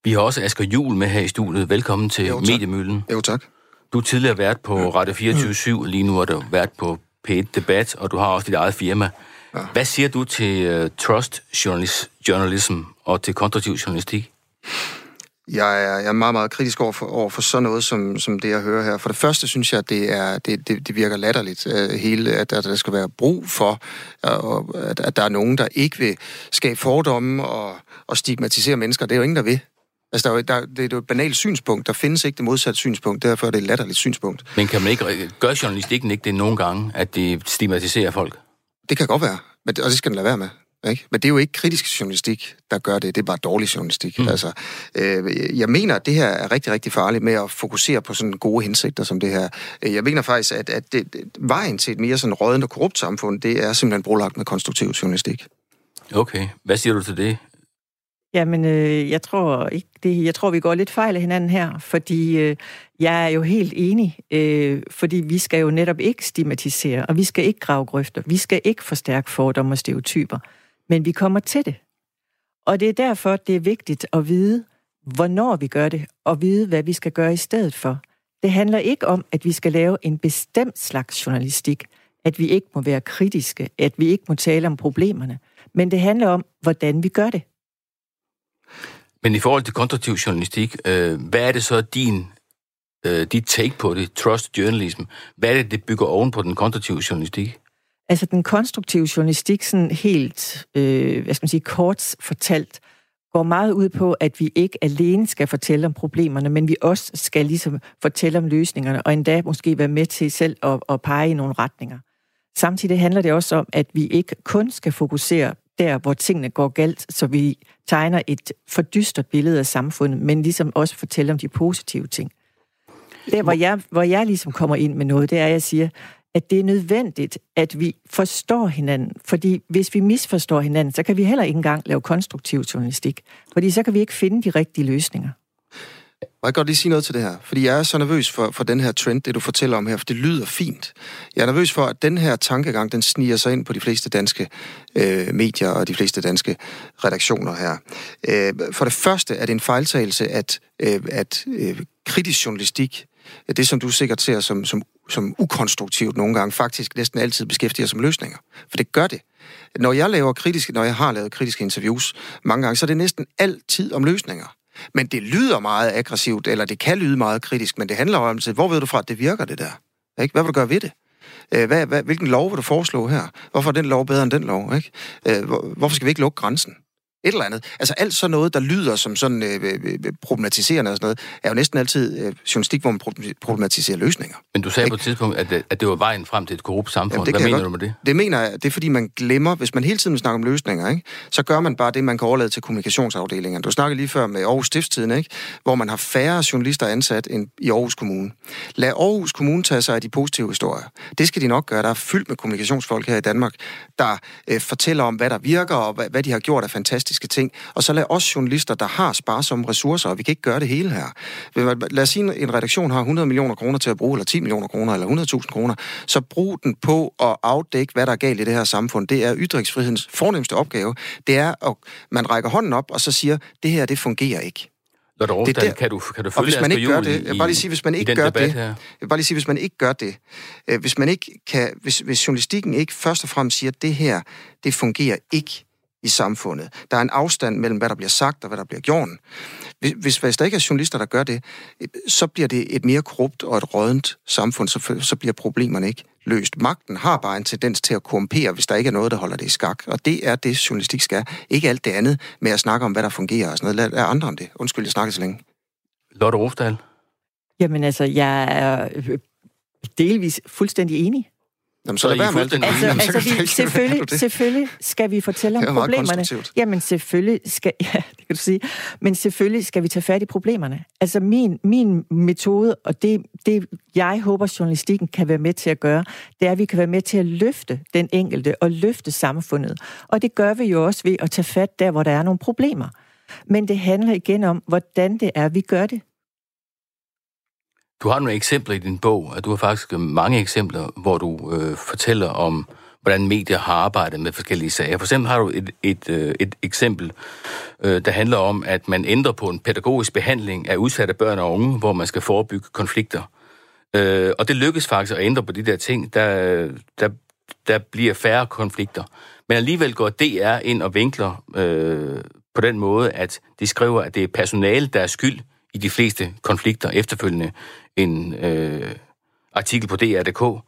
Vi har også Asger Jul med her i studiet. Velkommen til jo, Mediemøllen. Jo, tak. Du er tidligere været på Radio 24 lige nu er du været på P1 Debat, og du har også dit eget firma. Ja. Hvad siger du til uh, trust journalism og til konstruktiv journalistik? Jeg er, jeg er meget, meget kritisk over for, over for sådan noget, som, som det, jeg hører her. For det første synes jeg, at det, er, det, det, det virker latterligt, uh, hele, at, at der skal være brug for, uh, at, at der er nogen, der ikke vil skabe fordomme og, og stigmatisere mennesker. Det er jo ingen, der vil. Altså, der er jo, der, det er jo et banalt synspunkt. Der findes ikke det modsatte synspunkt. Derfor er det et latterligt synspunkt. Men kan man ikke gøre journalistikken ikke det nogle gange, at det stigmatiserer folk? Det kan godt være, men, og det skal den lade være med. Ikke? Men det er jo ikke kritisk journalistik, der gør det. Det er bare dårlig journalistik. Mm. Altså, øh, jeg mener, at det her er rigtig, rigtig farligt med at fokusere på sådan gode hensigter som det her. Jeg mener faktisk, at, at det, vejen til et mere sådan rådende og korrupt samfund, det er simpelthen brolagt med konstruktiv journalistik. Okay. Hvad siger du til det, Jamen, øh, jeg tror ikke det. Jeg tror, vi går lidt fejl af hinanden her, fordi øh, jeg er jo helt enig, øh, fordi vi skal jo netop ikke stigmatisere, og vi skal ikke grave grøfter, vi skal ikke forstærke fordomme og stereotyper, men vi kommer til det. Og det er derfor, det er vigtigt at vide, hvornår vi gør det, og vide, hvad vi skal gøre i stedet for. Det handler ikke om, at vi skal lave en bestemt slags journalistik, at vi ikke må være kritiske, at vi ikke må tale om problemerne, men det handler om, hvordan vi gør det. Men i forhold til konstruktiv journalistik, øh, hvad er det så din, øh, dit take på det, trust journalism? Hvad er det, det bygger oven på den konstruktive journalistik? Altså den konstruktive journalistik, sådan helt, øh, hvad skal man sige, kort fortalt, går meget ud på, at vi ikke alene skal fortælle om problemerne, men vi også skal ligesom fortælle om løsningerne, og endda måske være med til selv at, at pege i nogle retninger. Samtidig handler det også om, at vi ikke kun skal fokusere der, hvor tingene går galt, så vi tegner et fordystret billede af samfundet, men ligesom også fortæller om de positive ting. Der, hvor jeg, hvor jeg ligesom kommer ind med noget, det er, at jeg siger, at det er nødvendigt, at vi forstår hinanden. Fordi hvis vi misforstår hinanden, så kan vi heller ikke engang lave konstruktiv journalistik. Fordi så kan vi ikke finde de rigtige løsninger. Må jeg godt lige sige noget til det her? Fordi jeg er så nervøs for, for den her trend, det du fortæller om her, for det lyder fint. Jeg er nervøs for, at den her tankegang, den sniger sig ind på de fleste danske øh, medier og de fleste danske redaktioner her. Øh, for det første er det en fejltagelse, at, øh, at øh, kritisk journalistik, det som du sikkert ser som, som, som ukonstruktivt nogle gange, faktisk næsten altid beskæftiger som løsninger. For det gør det. Når jeg laver kritiske, når jeg har lavet kritiske interviews mange gange, så er det næsten altid om løsninger. Men det lyder meget aggressivt, eller det kan lyde meget kritisk, men det handler om, altså, hvor ved du fra, at det virker, det der? Ikke? Hvad vil du gøre ved det? Øh, hvad, hvad, hvilken lov vil du foreslå her? Hvorfor er den lov bedre end den lov? Ikke? Øh, hvorfor skal vi ikke lukke grænsen? Et eller andet. Altså alt sådan noget, der lyder som sådan øh, øh, øh, problematiserende og sådan noget, er jo næsten altid øh, journalistik, hvor man problematiserer løsninger. Men du sagde ikke? på et tidspunkt, at, at det var vejen frem til et korrupt samfund. Jamen, det Hvad mener godt, du med det? Det mener jeg, det er fordi, man glemmer, hvis man hele tiden snakker om løsninger, ikke? så gør man bare det, man kan overlade til kommunikationsafdelingen. Du snakkede lige før med Aarhus Stiftstiden, ikke? hvor man har færre journalister ansat end i Aarhus Kommune. Lad Aarhus Kommune tage sig af de positive historier. Det skal de nok gøre. Der er fyldt med kommunikationsfolk her i Danmark, der øh, fortæller om, hvad der virker, og hvad, hvad de har gjort af fantastiske fantastiske ting. Og så lad os journalister, der har sparsomme ressourcer, og vi kan ikke gøre det hele her. Lad os sige, en redaktion har 100 millioner kroner til at bruge, eller 10 millioner kroner, eller 100.000 kroner. Så brug den på at afdække, hvad der er galt i det her samfund. Det er ytringsfrihedens fornemmeste opgave. Det er, at man rækker hånden op, og så siger, det her, det fungerer ikke. Lotte Rådstand, det der, kan du, kan du følge og hvis man ikke gør det, jeg bare lige sige, hvis man ikke gør det, her. jeg bare lige sige, hvis man ikke gør det, øh, hvis man ikke kan, hvis, hvis journalistikken ikke først og fremmest siger, at det her, det fungerer ikke, i samfundet. Der er en afstand mellem, hvad der bliver sagt og hvad der bliver gjort. Hvis, hvis der ikke er journalister, der gør det, så bliver det et mere korrupt og et rådent samfund, så, så bliver problemerne ikke løst. Magten har bare en tendens til at korrumpere, hvis der ikke er noget, der holder det i skak. Og det er det, journalistik skal. Ikke alt det andet med at snakke om, hvad der fungerer og sådan noget. Lad andre om det. Undskyld, jeg snakker så længe. Lotte Rofdal. Jamen altså, jeg er delvis fuldstændig enig. Jamen, så, så lad være med alt det. Altså, altså vi, selvfølgelig, selvfølgelig skal vi fortælle om problemerne. Jamen, selvfølgelig skal, ja, det kan du sige. Men selvfølgelig skal vi tage fat i problemerne. Altså, min, min metode, og det, det, jeg håber, journalistikken kan være med til at gøre, det er, at vi kan være med til at løfte den enkelte og løfte samfundet. Og det gør vi jo også ved at tage fat der, hvor der er nogle problemer. Men det handler igen om, hvordan det er, vi gør det. Du har nogle eksempler i din bog, og du har faktisk mange eksempler, hvor du øh, fortæller om, hvordan medier har arbejdet med forskellige sager. For eksempel har du et, et, øh, et eksempel, øh, der handler om, at man ændrer på en pædagogisk behandling af udsatte børn og unge, hvor man skal forebygge konflikter. Øh, og det lykkes faktisk at ændre på de der ting. Der, der, der bliver færre konflikter. Men alligevel går DR ind og vinkler øh, på den måde, at de skriver, at det er personale, der er skyld i de fleste konflikter efterfølgende en øh, artikel på DR.dk.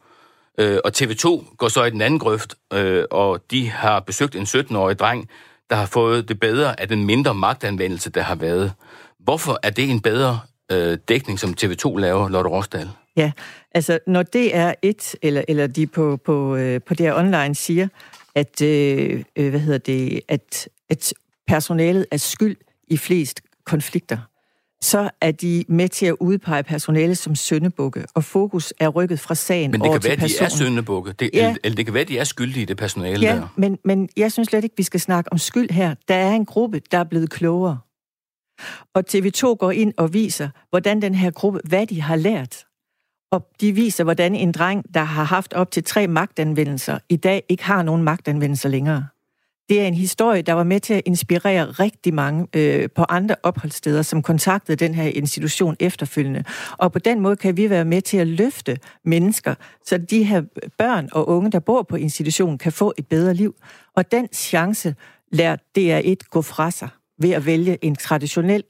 Øh, og TV2 går så i den anden grøft, øh, og de har besøgt en 17-årig dreng, der har fået det bedre af den mindre magtanvendelse, der har været. Hvorfor er det en bedre øh, dækning, som TV2 laver, Lotte Rosdal? Ja, altså når DR1, eller, eller de på, på, øh, på DR online siger, at, øh, øh, hvad hedder det, at, at personalet er skyld i flest konflikter, så er de med til at udpege personale som søndebukke, og fokus er rykket fra sagen Men det kan være, at de er søndebukke. Det, ja. eller, eller det kan være, de er skyldige, det personale ja, der. Men, men jeg synes slet ikke, vi skal snakke om skyld her. Der er en gruppe, der er blevet klogere. Og TV2 går ind og viser, hvordan den her gruppe, hvad de har lært. Og de viser, hvordan en dreng, der har haft op til tre magtanvendelser, i dag ikke har nogen magtanvendelser længere. Det er en historie, der var med til at inspirere rigtig mange øh, på andre opholdssteder, som kontaktede den her institution efterfølgende. Og på den måde kan vi være med til at løfte mennesker, så de her børn og unge, der bor på institutionen, kan få et bedre liv. Og den chance lærer DR1 gå fra sig ved at vælge en traditionel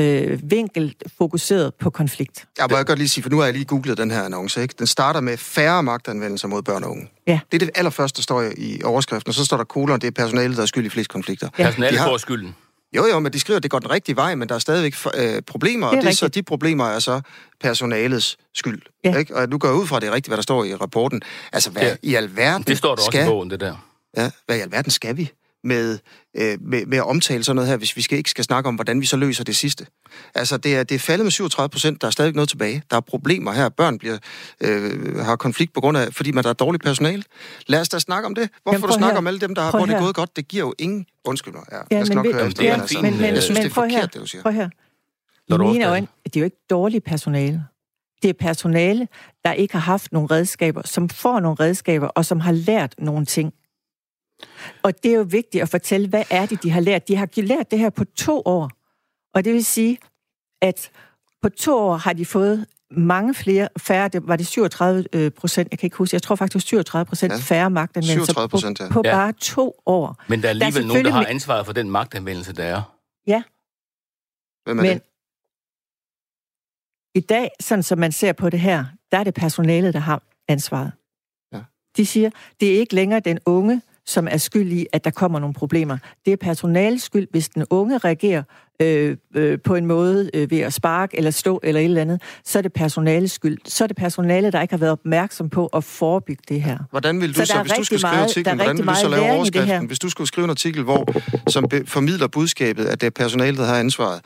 øh, vinkel fokuseret på konflikt. Jeg må jeg godt lige sige, for nu har jeg lige googlet den her annonce. Ikke? Den starter med færre magtanvendelser mod børn og unge. Ja. Det er det allerførste, der står i overskriften, og så står der kolon, det er personalet, der er skyld i flest konflikter. Ja. Personalet har... får skylden. Jo, jo, men de skriver, at det går den rigtige vej, men der er stadigvæk øh, problemer, det og det er så, de problemer er så personalets skyld. Ja. Ikke? Og nu går jeg ud fra, at det er rigtigt, hvad der står i rapporten. Altså, hvad ja. i alverden Det står der skal... også i bogen, det der. Ja, hvad i alverden skal vi? Med, øh, med, med at omtale sådan noget her, hvis vi skal, ikke skal snakke om, hvordan vi så løser det sidste. Altså, det er, det er faldet med 37 procent. Der er stadig noget tilbage. Der er problemer her. Børn bliver, øh, har konflikt på grund af, fordi man der er dårligt personale. Lad os da snakke om det. Hvorfor Jamen, du snakker om alle dem, der har, hvor det er gået godt? Det giver jo ingen... Undskyld mig. Ja, ja, jeg skal nok høre efter. Ja, men, men, jeg synes, men, det er forkert, her, det du siger. Prøv her. I mine øjne, det er jo ikke dårligt personale. Det er personale, der ikke har haft nogle redskaber, som får nogle redskaber, og som har lært nogle ting. Og det er jo vigtigt at fortælle, hvad er det, de har lært. De har lært det her på to år. Og det vil sige, at på to år har de fået mange flere, færre, det var det 37 øh, procent, jeg kan ikke huske, jeg tror faktisk 37 procent ja. færre magtanvendelser på, ja. på ja. bare to år. Men der er alligevel der er nogen, der har ansvaret for den magtanvendelse, der er. Ja. Hvem er Men det? i dag, sådan som man ser på det her, der er det personalet, der har ansvaret. Ja. De siger, det er ikke længere den unge, som er skyld i, at der kommer nogle problemer. Det er personalets skyld, hvis den unge reagerer øh, øh, på en måde øh, ved at sparke eller stå eller et eller andet, så er det personalets skyld. Så er det personale, der ikke har været opmærksom på at forebygge det her. Hvordan vil du så, så hvis du skulle skrive artiklen, hvordan vil du så lave overskriften? Hvis du skulle skrive en artikel, hvor, som formidler budskabet, at det er personalet, der har ansvaret,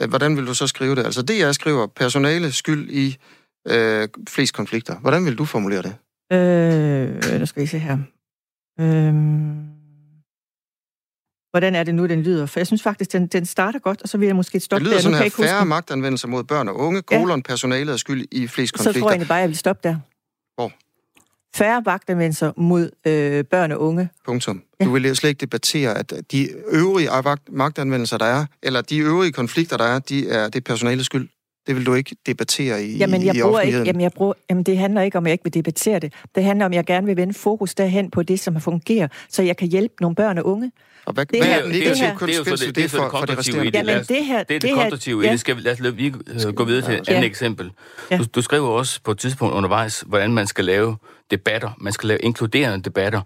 øh, hvordan vil du så skrive det? Altså det, jeg skriver, personale skyld i øh, flest konflikter. Hvordan vil du formulere det? Øh, nu skal vi se her. Øhm, hvordan er det nu, den lyder? For jeg synes faktisk, den, den starter godt, og så vil jeg måske stoppe der. Det lyder der. sådan her, færre magtanvendelser mod børn og unge, ja. kolon, personalet er skyld i flest konflikter. Så tror jeg egentlig bare, jeg vil stoppe der. Hvor? Færre magtanvendelser mod øh, børn og unge. Punktum. Ja. Du vil slet ikke debattere, at de øvrige magtanvendelser, der er, eller de øvrige konflikter, der er, de er, det er personalets skyld. Det vil du ikke debattere i, jamen, jeg i bruger ikke, jamen, jeg bruger, jamen, det handler ikke om, at jeg ikke vil debattere det. Det handler om, at jeg gerne vil vende fokus derhen på det, som fungerer, så jeg kan hjælpe nogle børn og unge. Og hvad, det hvad er den negative konsekvens det, det, for, for det resterende? Jamen, det her... Det er det, det konstruktive i det. Skal, lad os lige gå videre til et andet eksempel. Du, du skriver også på et tidspunkt undervejs, hvordan man skal lave debatter. Man skal lave inkluderende debatter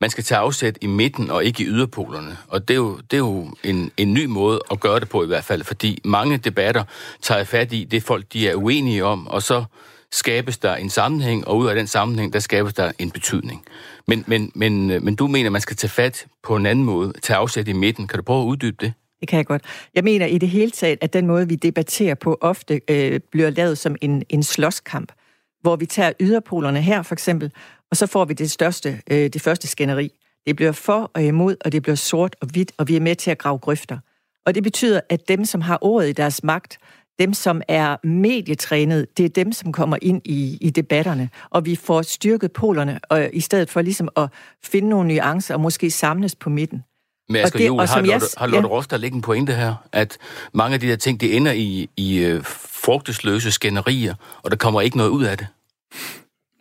man skal tage afsæt i midten og ikke i yderpolerne. Og det er jo, det er jo en, en ny måde at gøre det på i hvert fald, fordi mange debatter tager fat i det folk, de er uenige om, og så skabes der en sammenhæng, og ud af den sammenhæng, der skabes der en betydning. Men, men, men, øh, men du mener, man skal tage fat på en anden måde, tage afsæt i midten. Kan du prøve at uddybe det? Det kan jeg godt. Jeg mener i det hele taget, at den måde, vi debatterer på, ofte øh, bliver lavet som en, en slåskamp, hvor vi tager yderpolerne her for eksempel, og så får vi det største, øh, det første skænderi. Det bliver for og imod, og det bliver sort og hvidt, og vi er med til at grave grøfter. Og det betyder, at dem, som har ordet i deres magt, dem, som er medietrænet, det er dem, som kommer ind i, i debatterne, og vi får styrket polerne, og i stedet for ligesom at finde nogle nuancer og måske samles på midten. Men Asger Juhl, har, Lotte, har Lotte ja. Rost der ligge en pointe her, at mange af de der ting, det ender i, i uh, frugtesløse skænderier, og der kommer ikke noget ud af det?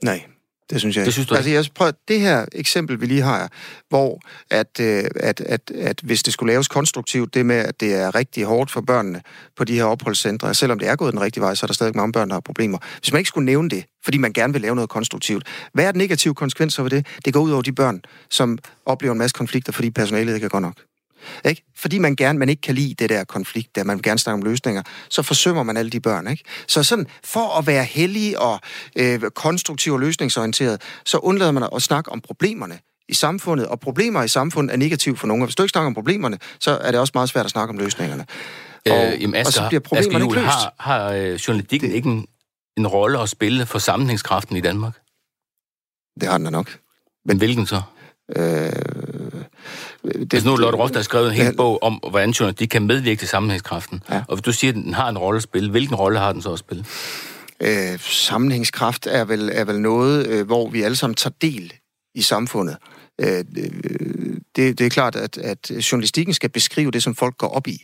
Nej, det synes jeg det synes du Altså, jeg prøver, det her eksempel, vi lige har, hvor at, øh, at, at, at hvis det skulle laves konstruktivt, det med, at det er rigtig hårdt for børnene på de her opholdscentre, selvom det er gået den rigtige vej, så er der stadig mange børn, der har problemer. Hvis man ikke skulle nævne det, fordi man gerne vil lave noget konstruktivt, hvad er den negative konsekvenser ved det? Det går ud over de børn, som oplever en masse konflikter, fordi personalet ikke er godt nok. Ikke? Fordi man gerne man ikke kan lide det der konflikt, der man gerne snakke om løsninger, så forsømmer man alle de børn. Ikke? Så sådan, for at være heldig og øh, konstruktiv og løsningsorienteret, så undlader man at snakke om problemerne i samfundet, og problemer i samfundet er negativt for nogen. Og hvis du ikke snakker om problemerne, så er det også meget svært at snakke om løsningerne. Øh, og, øh, jamen, Asger, og så bliver problemerne Asger, ikke løst. Har, har øh, journalistikken det, ikke en, en rolle at spille for sammenhængskraften i Danmark? Det har den da nok. Men hvilken så? Øh, det, altså nu Lotte Rost, der har skrevet en hel ja, bog om, hvordan de kan medvirke til sammenhængskraften. Ja. Og hvis du siger, at den har en rolle at spille, hvilken rolle har den så at spille? Øh, sammenhængskraft er vel, er vel noget, øh, hvor vi alle sammen tager del i samfundet. Øh, det, det er klart, at, at journalistikken skal beskrive det, som folk går op i.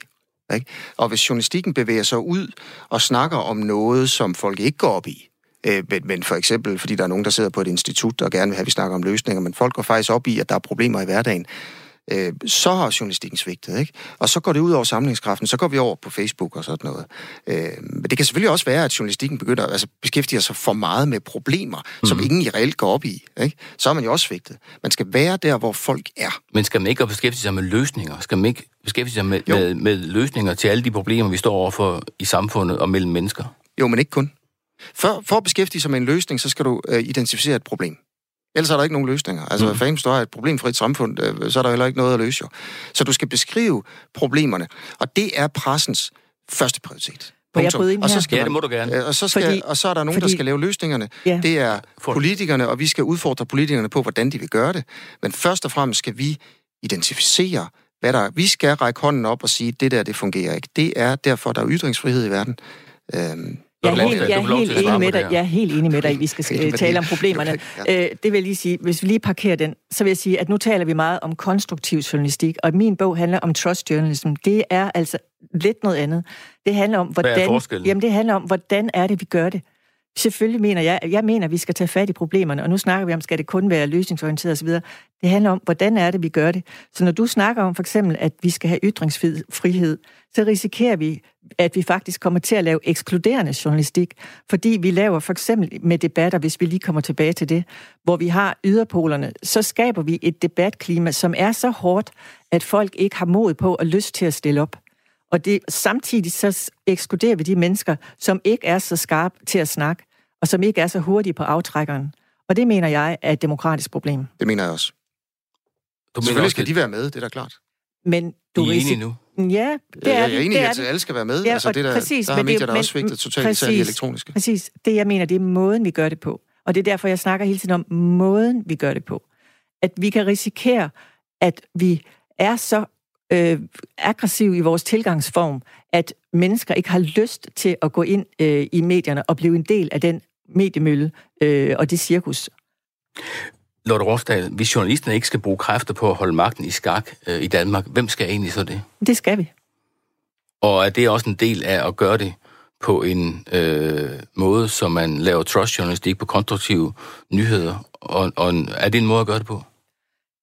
Ikke? Og hvis journalistikken bevæger sig ud og snakker om noget, som folk ikke går op i, øh, men, men for eksempel, fordi der er nogen, der sidder på et institut og gerne vil have, at vi snakker om løsninger, men folk går faktisk op i, at der er problemer i hverdagen, øh, så har journalistikken svigtet, ikke? Og så går det ud over samlingskraften, så går vi over på Facebook og sådan noget. Øh, men det kan selvfølgelig også være, at journalistikken begynder altså beskæftige sig for meget med problemer, mm. som mhm. ingen i reelt går op i, ikke? Så er man jo også svigtet. Man skal være der, hvor folk er. Men skal man ikke beskæftige sig med løsninger? Skal man ikke beskæftige sig med, med, med løsninger til alle de problemer, vi står overfor i samfundet og mellem mennesker? Jo, men ikke kun. For, for at beskæftige sig med en løsning, så skal du øh, identificere et problem. Ellers er der ikke nogen løsninger. Altså, mm. fanden står et problemfrit samfund, øh, så er der heller ikke noget at løse jo. Så du skal beskrive problemerne, og det er pressens første prioritet. jeg og så skal ja, det må du gerne. Øh, og så, skal, fordi, og så er der nogen, fordi, der skal lave løsningerne. Ja. Det er politikerne, og vi skal udfordre politikerne på, hvordan de vil gøre det. Men først og fremmest skal vi identificere, hvad der er. Vi skal række hånden op og sige, det der, det fungerer ikke. Det er derfor, der er ytringsfrihed i verden. Øhm, jeg er, helt, jeg, er helt enig med dig, jeg er helt enig med dig, at vi skal tale om problemerne. Øh, det vil jeg lige sige, hvis vi lige parkerer den, så vil jeg sige, at nu taler vi meget om konstruktiv journalistik, og min bog handler om trust journalism. Det er altså lidt noget andet. Det handler om, hvordan, jamen, det handler om, hvordan er det, vi gør det. Selvfølgelig mener jeg, jeg mener, at vi skal tage fat i problemerne, og nu snakker vi om, skal det kun være løsningsorienteret osv. Det handler om, hvordan er det, vi gør det. Så når du snakker om for eksempel, at vi skal have ytringsfrihed, så risikerer vi, at vi faktisk kommer til at lave ekskluderende journalistik, fordi vi laver for eksempel med debatter, hvis vi lige kommer tilbage til det, hvor vi har yderpolerne, så skaber vi et debatklima, som er så hårdt, at folk ikke har mod på og lyst til at stille op. Og det, samtidig så ekskluderer vi de mennesker, som ikke er så skarpe til at snakke, og som ikke er så hurtige på aftrækkeren. Og det mener jeg er et demokratisk problem. Det mener jeg også. Du mener Selvfølgelig skal de være med, det er da klart. Men du I er enige nu? Ja, det er Jeg er enig i, at alle skal være med. Ja, altså, det der, præcis, der har medier, der også svigtet totalt, præcis, især elektroniske. Præcis. Det, jeg mener, det er måden, vi gør det på. Og det er derfor, jeg snakker hele tiden om måden, vi gør det på. At vi kan risikere, at vi er så øh, aggressiv i vores tilgangsform, at mennesker ikke har lyst til at gå ind øh, i medierne og blive en del af den mediemølle øh, og det cirkus. Lotte Rosdal, hvis journalisterne ikke skal bruge kræfter på at holde magten i skak øh, i Danmark, hvem skal egentlig så det? Det skal vi. Og er det også en del af at gøre det på en øh, måde, så man laver trust-journalistik på konstruktive nyheder? Og, og er det en måde at gøre det på?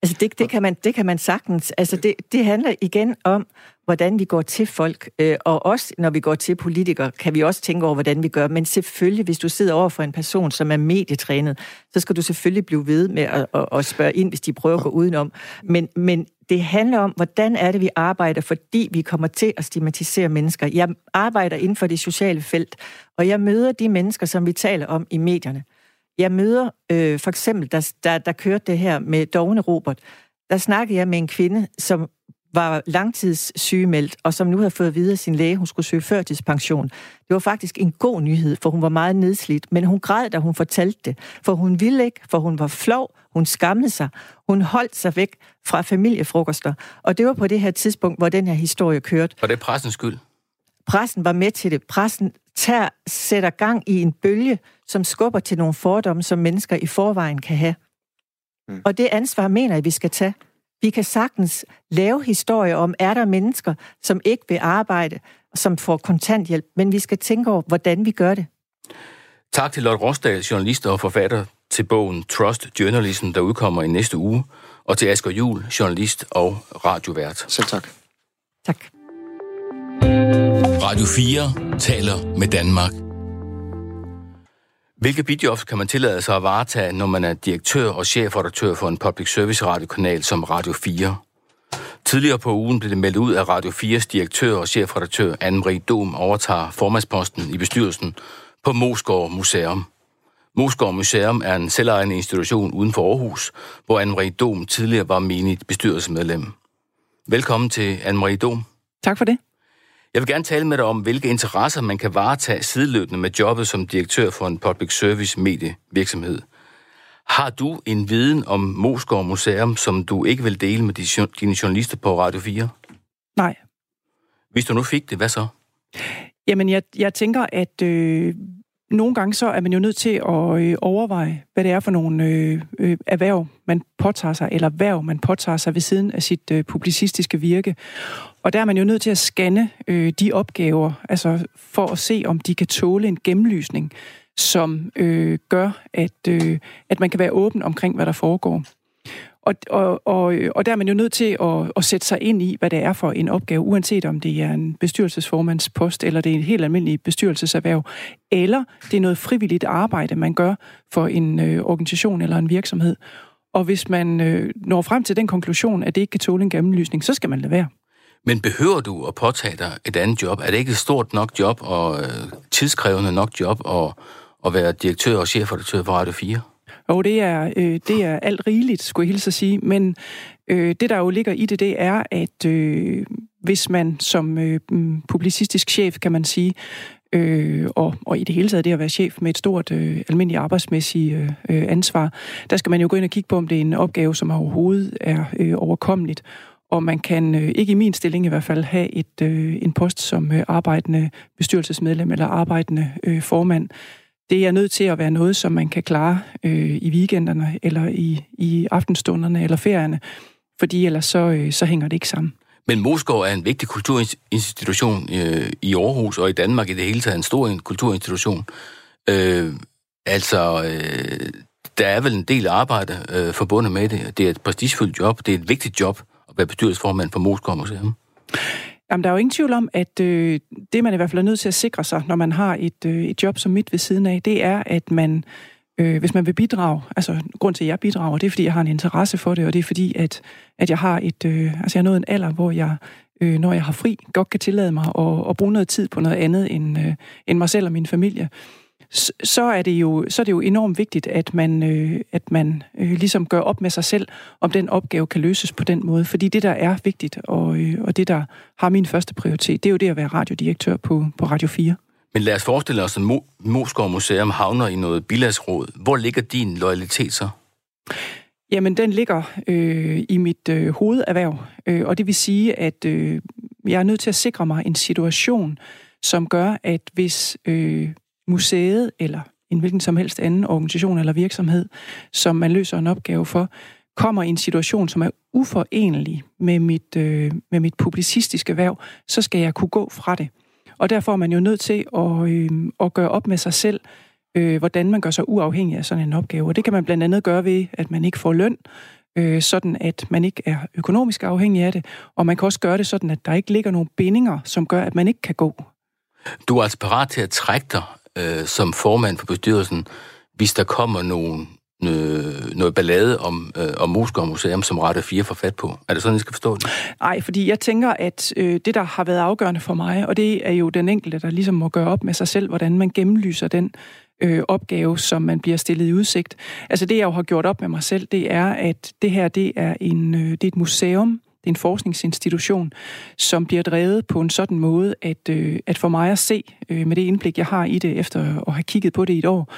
Altså det, det, kan man, det kan man sagtens. Altså det, det handler igen om, hvordan vi går til folk. Øh, og også når vi går til politikere, kan vi også tænke over, hvordan vi gør. Men selvfølgelig, hvis du sidder over for en person, som er medietrænet, så skal du selvfølgelig blive ved med at, at, at spørge ind, hvis de prøver at gå udenom. Men, men det Det handler om, hvordan er det, vi arbejder, fordi vi kommer til at stigmatisere mennesker. Jeg arbejder inden for det sociale felt, og jeg møder de mennesker, som vi taler om i medierne. Jeg møder øh, for eksempel, der, der, der kørte det her med Dogne Robert, der snakkede jeg med en kvinde, som var langtidssygemeldt, og som nu havde fået videre sin læge, hun skulle søge førtidspension. Det var faktisk en god nyhed, for hun var meget nedslidt, men hun græd, da hun fortalte det, for hun ville ikke, for hun var flov, hun skammede sig, hun holdt sig væk fra familiefrokoster, og det var på det her tidspunkt, hvor den her historie kørte. Og det er pressens skyld? Pressen var med til det. Pressen tager, sætter gang i en bølge, som skubber til nogle fordomme, som mennesker i forvejen kan have. Mm. Og det ansvar mener jeg, vi skal tage. Vi kan sagtens lave historier om, er der mennesker, som ikke vil arbejde, som får kontanthjælp, men vi skal tænke over, hvordan vi gør det. Tak til Lotte Rosdal, journalist og forfatter til bogen Trust Journalism, der udkommer i næste uge, og til Asger Jul, journalist og radiovært. Selv tak. Tak. Radio 4 taler med Danmark. Hvilke bidjobs kan man tillade sig at varetage, når man er direktør og chefredaktør for en public service radiokanal som Radio 4? Tidligere på ugen blev det meldt ud, at Radio 4's direktør og chefredaktør Anne-Marie Dom overtager formandsposten i bestyrelsen på Mosgaard Museum. Mosgaard Museum er en selvejende institution uden for Aarhus, hvor Anne-Marie Dom tidligere var menigt bestyrelsesmedlem. Velkommen til Anne-Marie Dom. Tak for det. Jeg vil gerne tale med dig om, hvilke interesser man kan varetage sideløbende med jobbet som direktør for en public service medievirksomhed. Har du en viden om Mosgaard Museum, som du ikke vil dele med dine journalister på Radio 4? Nej. Hvis du nu fik det, hvad så? Jamen, jeg, jeg tænker, at øh, nogle gange så er man jo nødt til at øh, overveje, hvad det er for nogle øh, øh, erhverv, man påtager sig, eller erhverv, man påtager sig ved siden af sit øh, publicistiske virke. Og der er man jo nødt til at scanne øh, de opgaver, altså for at se, om de kan tåle en gennemlysning, som øh, gør, at, øh, at man kan være åben omkring, hvad der foregår. Og, og, og, og der er man jo nødt til at, at sætte sig ind i, hvad det er for en opgave, uanset om det er en bestyrelsesformandspost, eller det er en helt almindelig bestyrelseserhverv, eller det er noget frivilligt arbejde, man gør for en øh, organisation eller en virksomhed. Og hvis man øh, når frem til den konklusion, at det ikke kan tåle en gennemlysning, så skal man lade være. Men behøver du at påtage dig et andet job? Er det ikke et stort nok job og øh, tidskrævende nok job at, at være direktør og chefredaktør for Radio 4? Og det er, øh, det er alt rigeligt, skulle jeg hilse at sige. Men øh, det, der jo ligger i det, det er, at øh, hvis man som øh, mm, publicistisk chef, kan man sige, øh, og, og i det hele taget det at være chef med et stort øh, almindeligt arbejdsmæssigt øh, øh, ansvar, der skal man jo gå ind og kigge på, om det er en opgave, som overhovedet er øh, overkommeligt. Og man kan øh, ikke i min stilling i hvert fald have et, øh, en post som øh, arbejdende bestyrelsesmedlem eller arbejdende øh, formand, det er nødt til at være noget, som man kan klare øh, i weekenderne, eller i, i aftenstunderne, eller ferierne, fordi ellers så, øh, så hænger det ikke sammen. Men Moskov er en vigtig kulturinstitution øh, i Aarhus, og i Danmark i det hele taget en stor kulturinstitution. Øh, altså, øh, der er vel en del arbejde øh, forbundet med det. Det er et prestigefyldt job, det er et vigtigt job at være bestyrelsesformand for Moskov Museum. Jamen, der er jo ingen tvivl om, at øh, det, man i hvert fald er nødt til at sikre sig, når man har et, øh, et job som mit ved siden af, det er, at man, øh, hvis man vil bidrage, altså grund til, at jeg bidrager, det er, fordi jeg har en interesse for det, og det er fordi, at, at jeg har et, øh, altså jeg er nået en alder, hvor jeg, øh, når jeg har fri, godt kan tillade mig at, at bruge noget tid på noget andet end, øh, end mig selv og min familie så er det jo så er det jo enormt vigtigt, at man, øh, at man øh, ligesom gør op med sig selv, om den opgave kan løses på den måde. Fordi det, der er vigtigt, og, øh, og det, der har min første prioritet, det er jo det at være radiodirektør på, på Radio 4. Men lad os forestille os, at Mo- Moskov Museum havner i noget bilagsråd. Hvor ligger din loyalitet så? Jamen, den ligger øh, i mit øh, hovederhverv, øh, og det vil sige, at øh, jeg er nødt til at sikre mig en situation, som gør, at hvis øh, museet eller en hvilken som helst anden organisation eller virksomhed, som man løser en opgave for, kommer i en situation, som er uforenelig med mit, øh, med mit publicistiske værv, så skal jeg kunne gå fra det. Og derfor er man jo nødt til at, øh, at gøre op med sig selv, øh, hvordan man gør sig uafhængig af sådan en opgave. Og det kan man blandt andet gøre ved, at man ikke får løn, øh, sådan at man ikke er økonomisk afhængig af det. Og man kan også gøre det sådan, at der ikke ligger nogen bindinger, som gør, at man ikke kan gå. Du er altså parat til at trække dig øh, som formand for bestyrelsen, hvis der kommer nogen, øh, noget ballade om, øh, om Moskva Museum, som Rette 4 får fat på. Er det sådan, I skal forstå det? Nej, fordi jeg tænker, at øh, det, der har været afgørende for mig, og det er jo den enkelte, der ligesom må gøre op med sig selv, hvordan man gennemlyser den øh, opgave, som man bliver stillet i udsigt. Altså det, jeg jo har gjort op med mig selv, det er, at det her, det er, en, øh, det er et museum, det er en forskningsinstitution, som bliver drevet på en sådan måde, at, øh, at for mig at se, øh, med det indblik, jeg har i det, efter at have kigget på det i et år,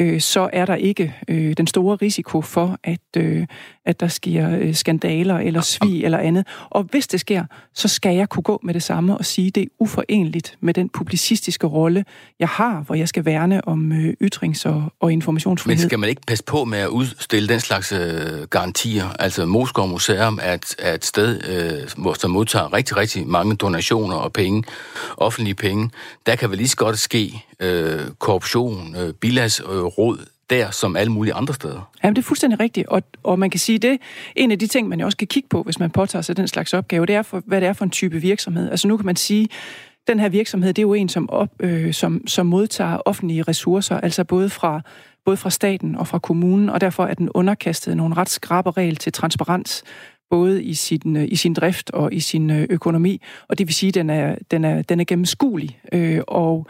øh, så er der ikke øh, den store risiko for, at, øh, at der sker øh, skandaler eller svig eller andet. Og hvis det sker, så skal jeg kunne gå med det samme og sige, at det er uforenligt med den publicistiske rolle, jeg har, hvor jeg skal værne om øh, ytrings- og, og informationsfrihed. Men skal man ikke passe på med at udstille den slags øh, garantier? Altså Moskov Museum er et, er et sted, øh, hvor der modtager rigtig, rigtig mange donationer og penge, offentlige penge. Der kan vel lige så godt ske øh, korruption, øh, bilags, øh, rod der som alle mulige andre steder. Jamen, det er fuldstændig rigtigt, og, og man kan sige det, en af de ting, man jo også kan kigge på, hvis man påtager sig den slags opgave, det er, for, hvad det er for en type virksomhed. Altså nu kan man sige, den her virksomhed, det er jo en, som, op, øh, som, som modtager offentlige ressourcer, altså både fra, både fra staten og fra kommunen, og derfor er den underkastet nogle ret skrabe regler til transparens, både i sin, øh, i sin drift og i sin øh, økonomi, og det vil sige, at den er, den er, den er gennemskuelig, øh, og,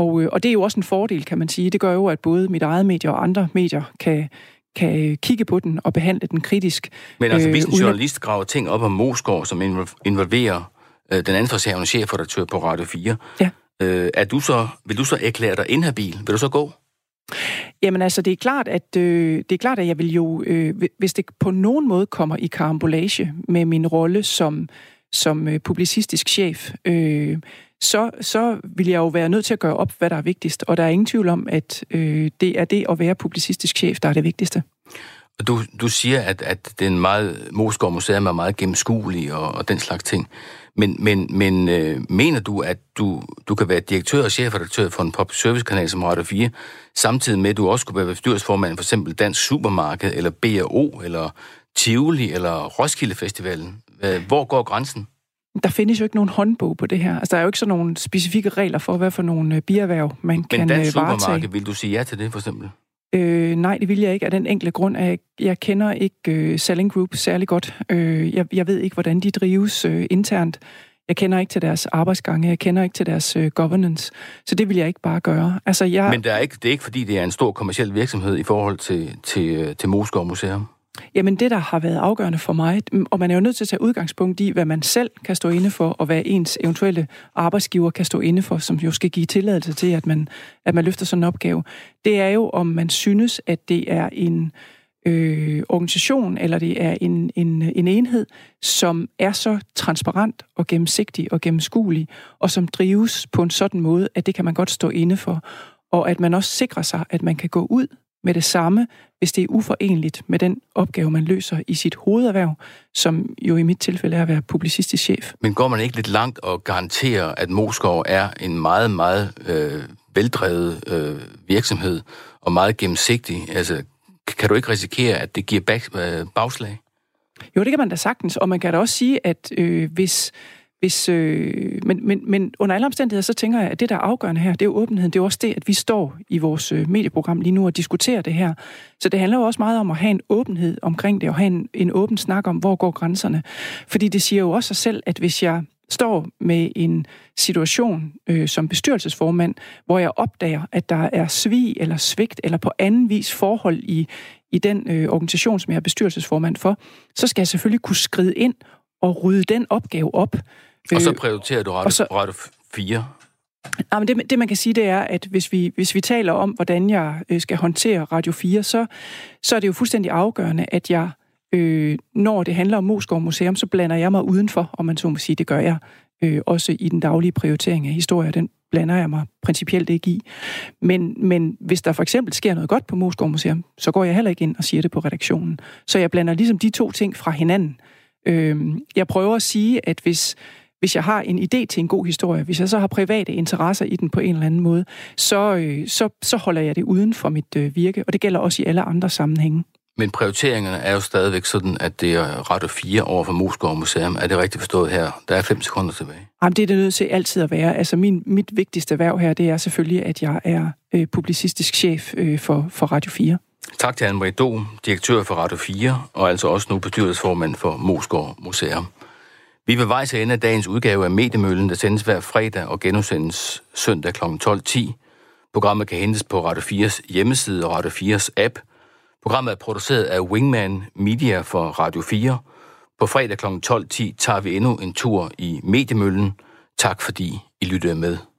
og, øh, og det er jo også en fordel, kan man sige. Det gør jo, at både mit eget medie og andre medier kan, kan kigge på den og behandle den kritisk. Men altså, hvis en øh, journalist graver ting op om Moskov, som involverer øh, den ansvarshavende chefredaktør på Radio 4, ja. øh, er du så, vil du så erklære dig inhabil? Vil du så gå? Jamen altså, det er klart, at, øh, det er klart, at jeg vil jo, øh, hvis det på nogen måde kommer i karambolage med min rolle som, som øh, publicistisk chef, øh, så, så vil jeg jo være nødt til at gøre op, hvad der er vigtigst. Og der er ingen tvivl om, at øh, det er det at være publicistisk chef, der er det vigtigste. Du, du siger, at, at det er en meget, Moskov Museum er meget gennemskuelig og, og den slags ting. Men, men, men øh, mener du, at du, du kan være direktør og chefredaktør for en public service kanal som Radio 4, samtidig med, at du også kunne være bestyrelsesformand for eksempel Dansk Supermarked, eller BRO, eller Tivoli, eller Roskilde Festivalen? Hvor går grænsen? Der findes jo ikke nogen håndbog på det her. Altså, der er jo ikke sådan nogle specifikke regler for, hvad for nogle øh, bierhverv man Men kan Dansk øh, varetage. Supermarked, vil du sige ja til det, for eksempel? Øh, nej, det vil jeg ikke, af den enkle grund, at jeg, jeg kender ikke uh, Selling Group særlig godt. Uh, jeg, jeg ved ikke, hvordan de drives uh, internt. Jeg kender ikke til deres arbejdsgange, jeg kender ikke til deres uh, governance, så det vil jeg ikke bare gøre. Altså, jeg... Men det er, ikke, det er ikke, fordi det er en stor kommersiel virksomhed i forhold til, til, til Moskov Museum? Jamen det, der har været afgørende for mig, mm, og man er jo nødt til at tage udgangspunkt i, hvad man selv kan stå inde for, og hvad ens eventuelle arbejdsgiver kan stå inde for, som jo skal give tilladelse til, at man, at man løfter sådan en opgave, det er jo, om man synes, at det er en øh, organisation, eller det er en, en, en enhed, som er så transparent og gennemsigtig og gennemskuelig, og som drives på en sådan måde, at det kan man godt stå inde for, og at man også sikrer sig, at man kan gå ud med det samme, hvis det er uforenligt med den opgave, man løser i sit hovederhverv, som jo i mit tilfælde er at være publicistisk chef. Men går man ikke lidt langt og garanterer, at Moskov er en meget, meget øh, veldrevet øh, virksomhed og meget gennemsigtig? Altså, kan du ikke risikere, at det giver bag, øh, bagslag? Jo, det kan man da sagtens, og man kan da også sige, at øh, hvis hvis, øh, men, men, men under alle omstændigheder, så tænker jeg, at det, der er afgørende her, det er jo åbenheden. Det er også det, at vi står i vores øh, medieprogram lige nu og diskuterer det her. Så det handler jo også meget om at have en åbenhed omkring det, og have en, en åben snak om, hvor går grænserne. Fordi det siger jo også sig selv, at hvis jeg står med en situation øh, som bestyrelsesformand, hvor jeg opdager, at der er svig eller svigt eller på anden vis forhold i, i den øh, organisation, som jeg er bestyrelsesformand for, så skal jeg selvfølgelig kunne skride ind og rydde den opgave op. Og så øh, prioriterer du Radio, så, Radio 4? Jamen det, det, man kan sige, det er, at hvis vi, hvis vi taler om, hvordan jeg øh, skal håndtere Radio 4, så, så er det jo fuldstændig afgørende, at jeg, øh, når det handler om Moskov Museum, så blander jeg mig udenfor, om man så må sige, det gør jeg øh, også i den daglige prioritering af historie. Den blander jeg mig principielt ikke i. Men, men hvis der for eksempel sker noget godt på Moskov Museum, så går jeg heller ikke ind og siger det på redaktionen. Så jeg blander ligesom de to ting fra hinanden. Øh, jeg prøver at sige, at hvis, hvis jeg har en idé til en god historie, hvis jeg så har private interesser i den på en eller anden måde, så, øh, så, så holder jeg det uden for mit øh, virke, og det gælder også i alle andre sammenhænge. Men prioriteringerne er jo stadigvæk sådan, at det er Radio 4 over for Moskov Museum. Er det rigtigt forstået her? Der er fem sekunder tilbage. Jamen, det er det nødt til altid at være. Altså, min, mit vigtigste værv her, det er selvfølgelig, at jeg er øh, publicistisk chef øh, for, for Radio 4. Tak til Anne-Marie direktør for Radio 4, og altså også nu bestyrelsesformand for Mosgaard Museum. Vi vil vej til ende af dagens udgave af Mediemøllen, der sendes hver fredag og genudsendes søndag kl. 12.10. Programmet kan hentes på Radio 4's hjemmeside og Radio 4's app. Programmet er produceret af Wingman Media for Radio 4. På fredag kl. 12.10 tager vi endnu en tur i Mediemøllen. Tak fordi I lyttede med.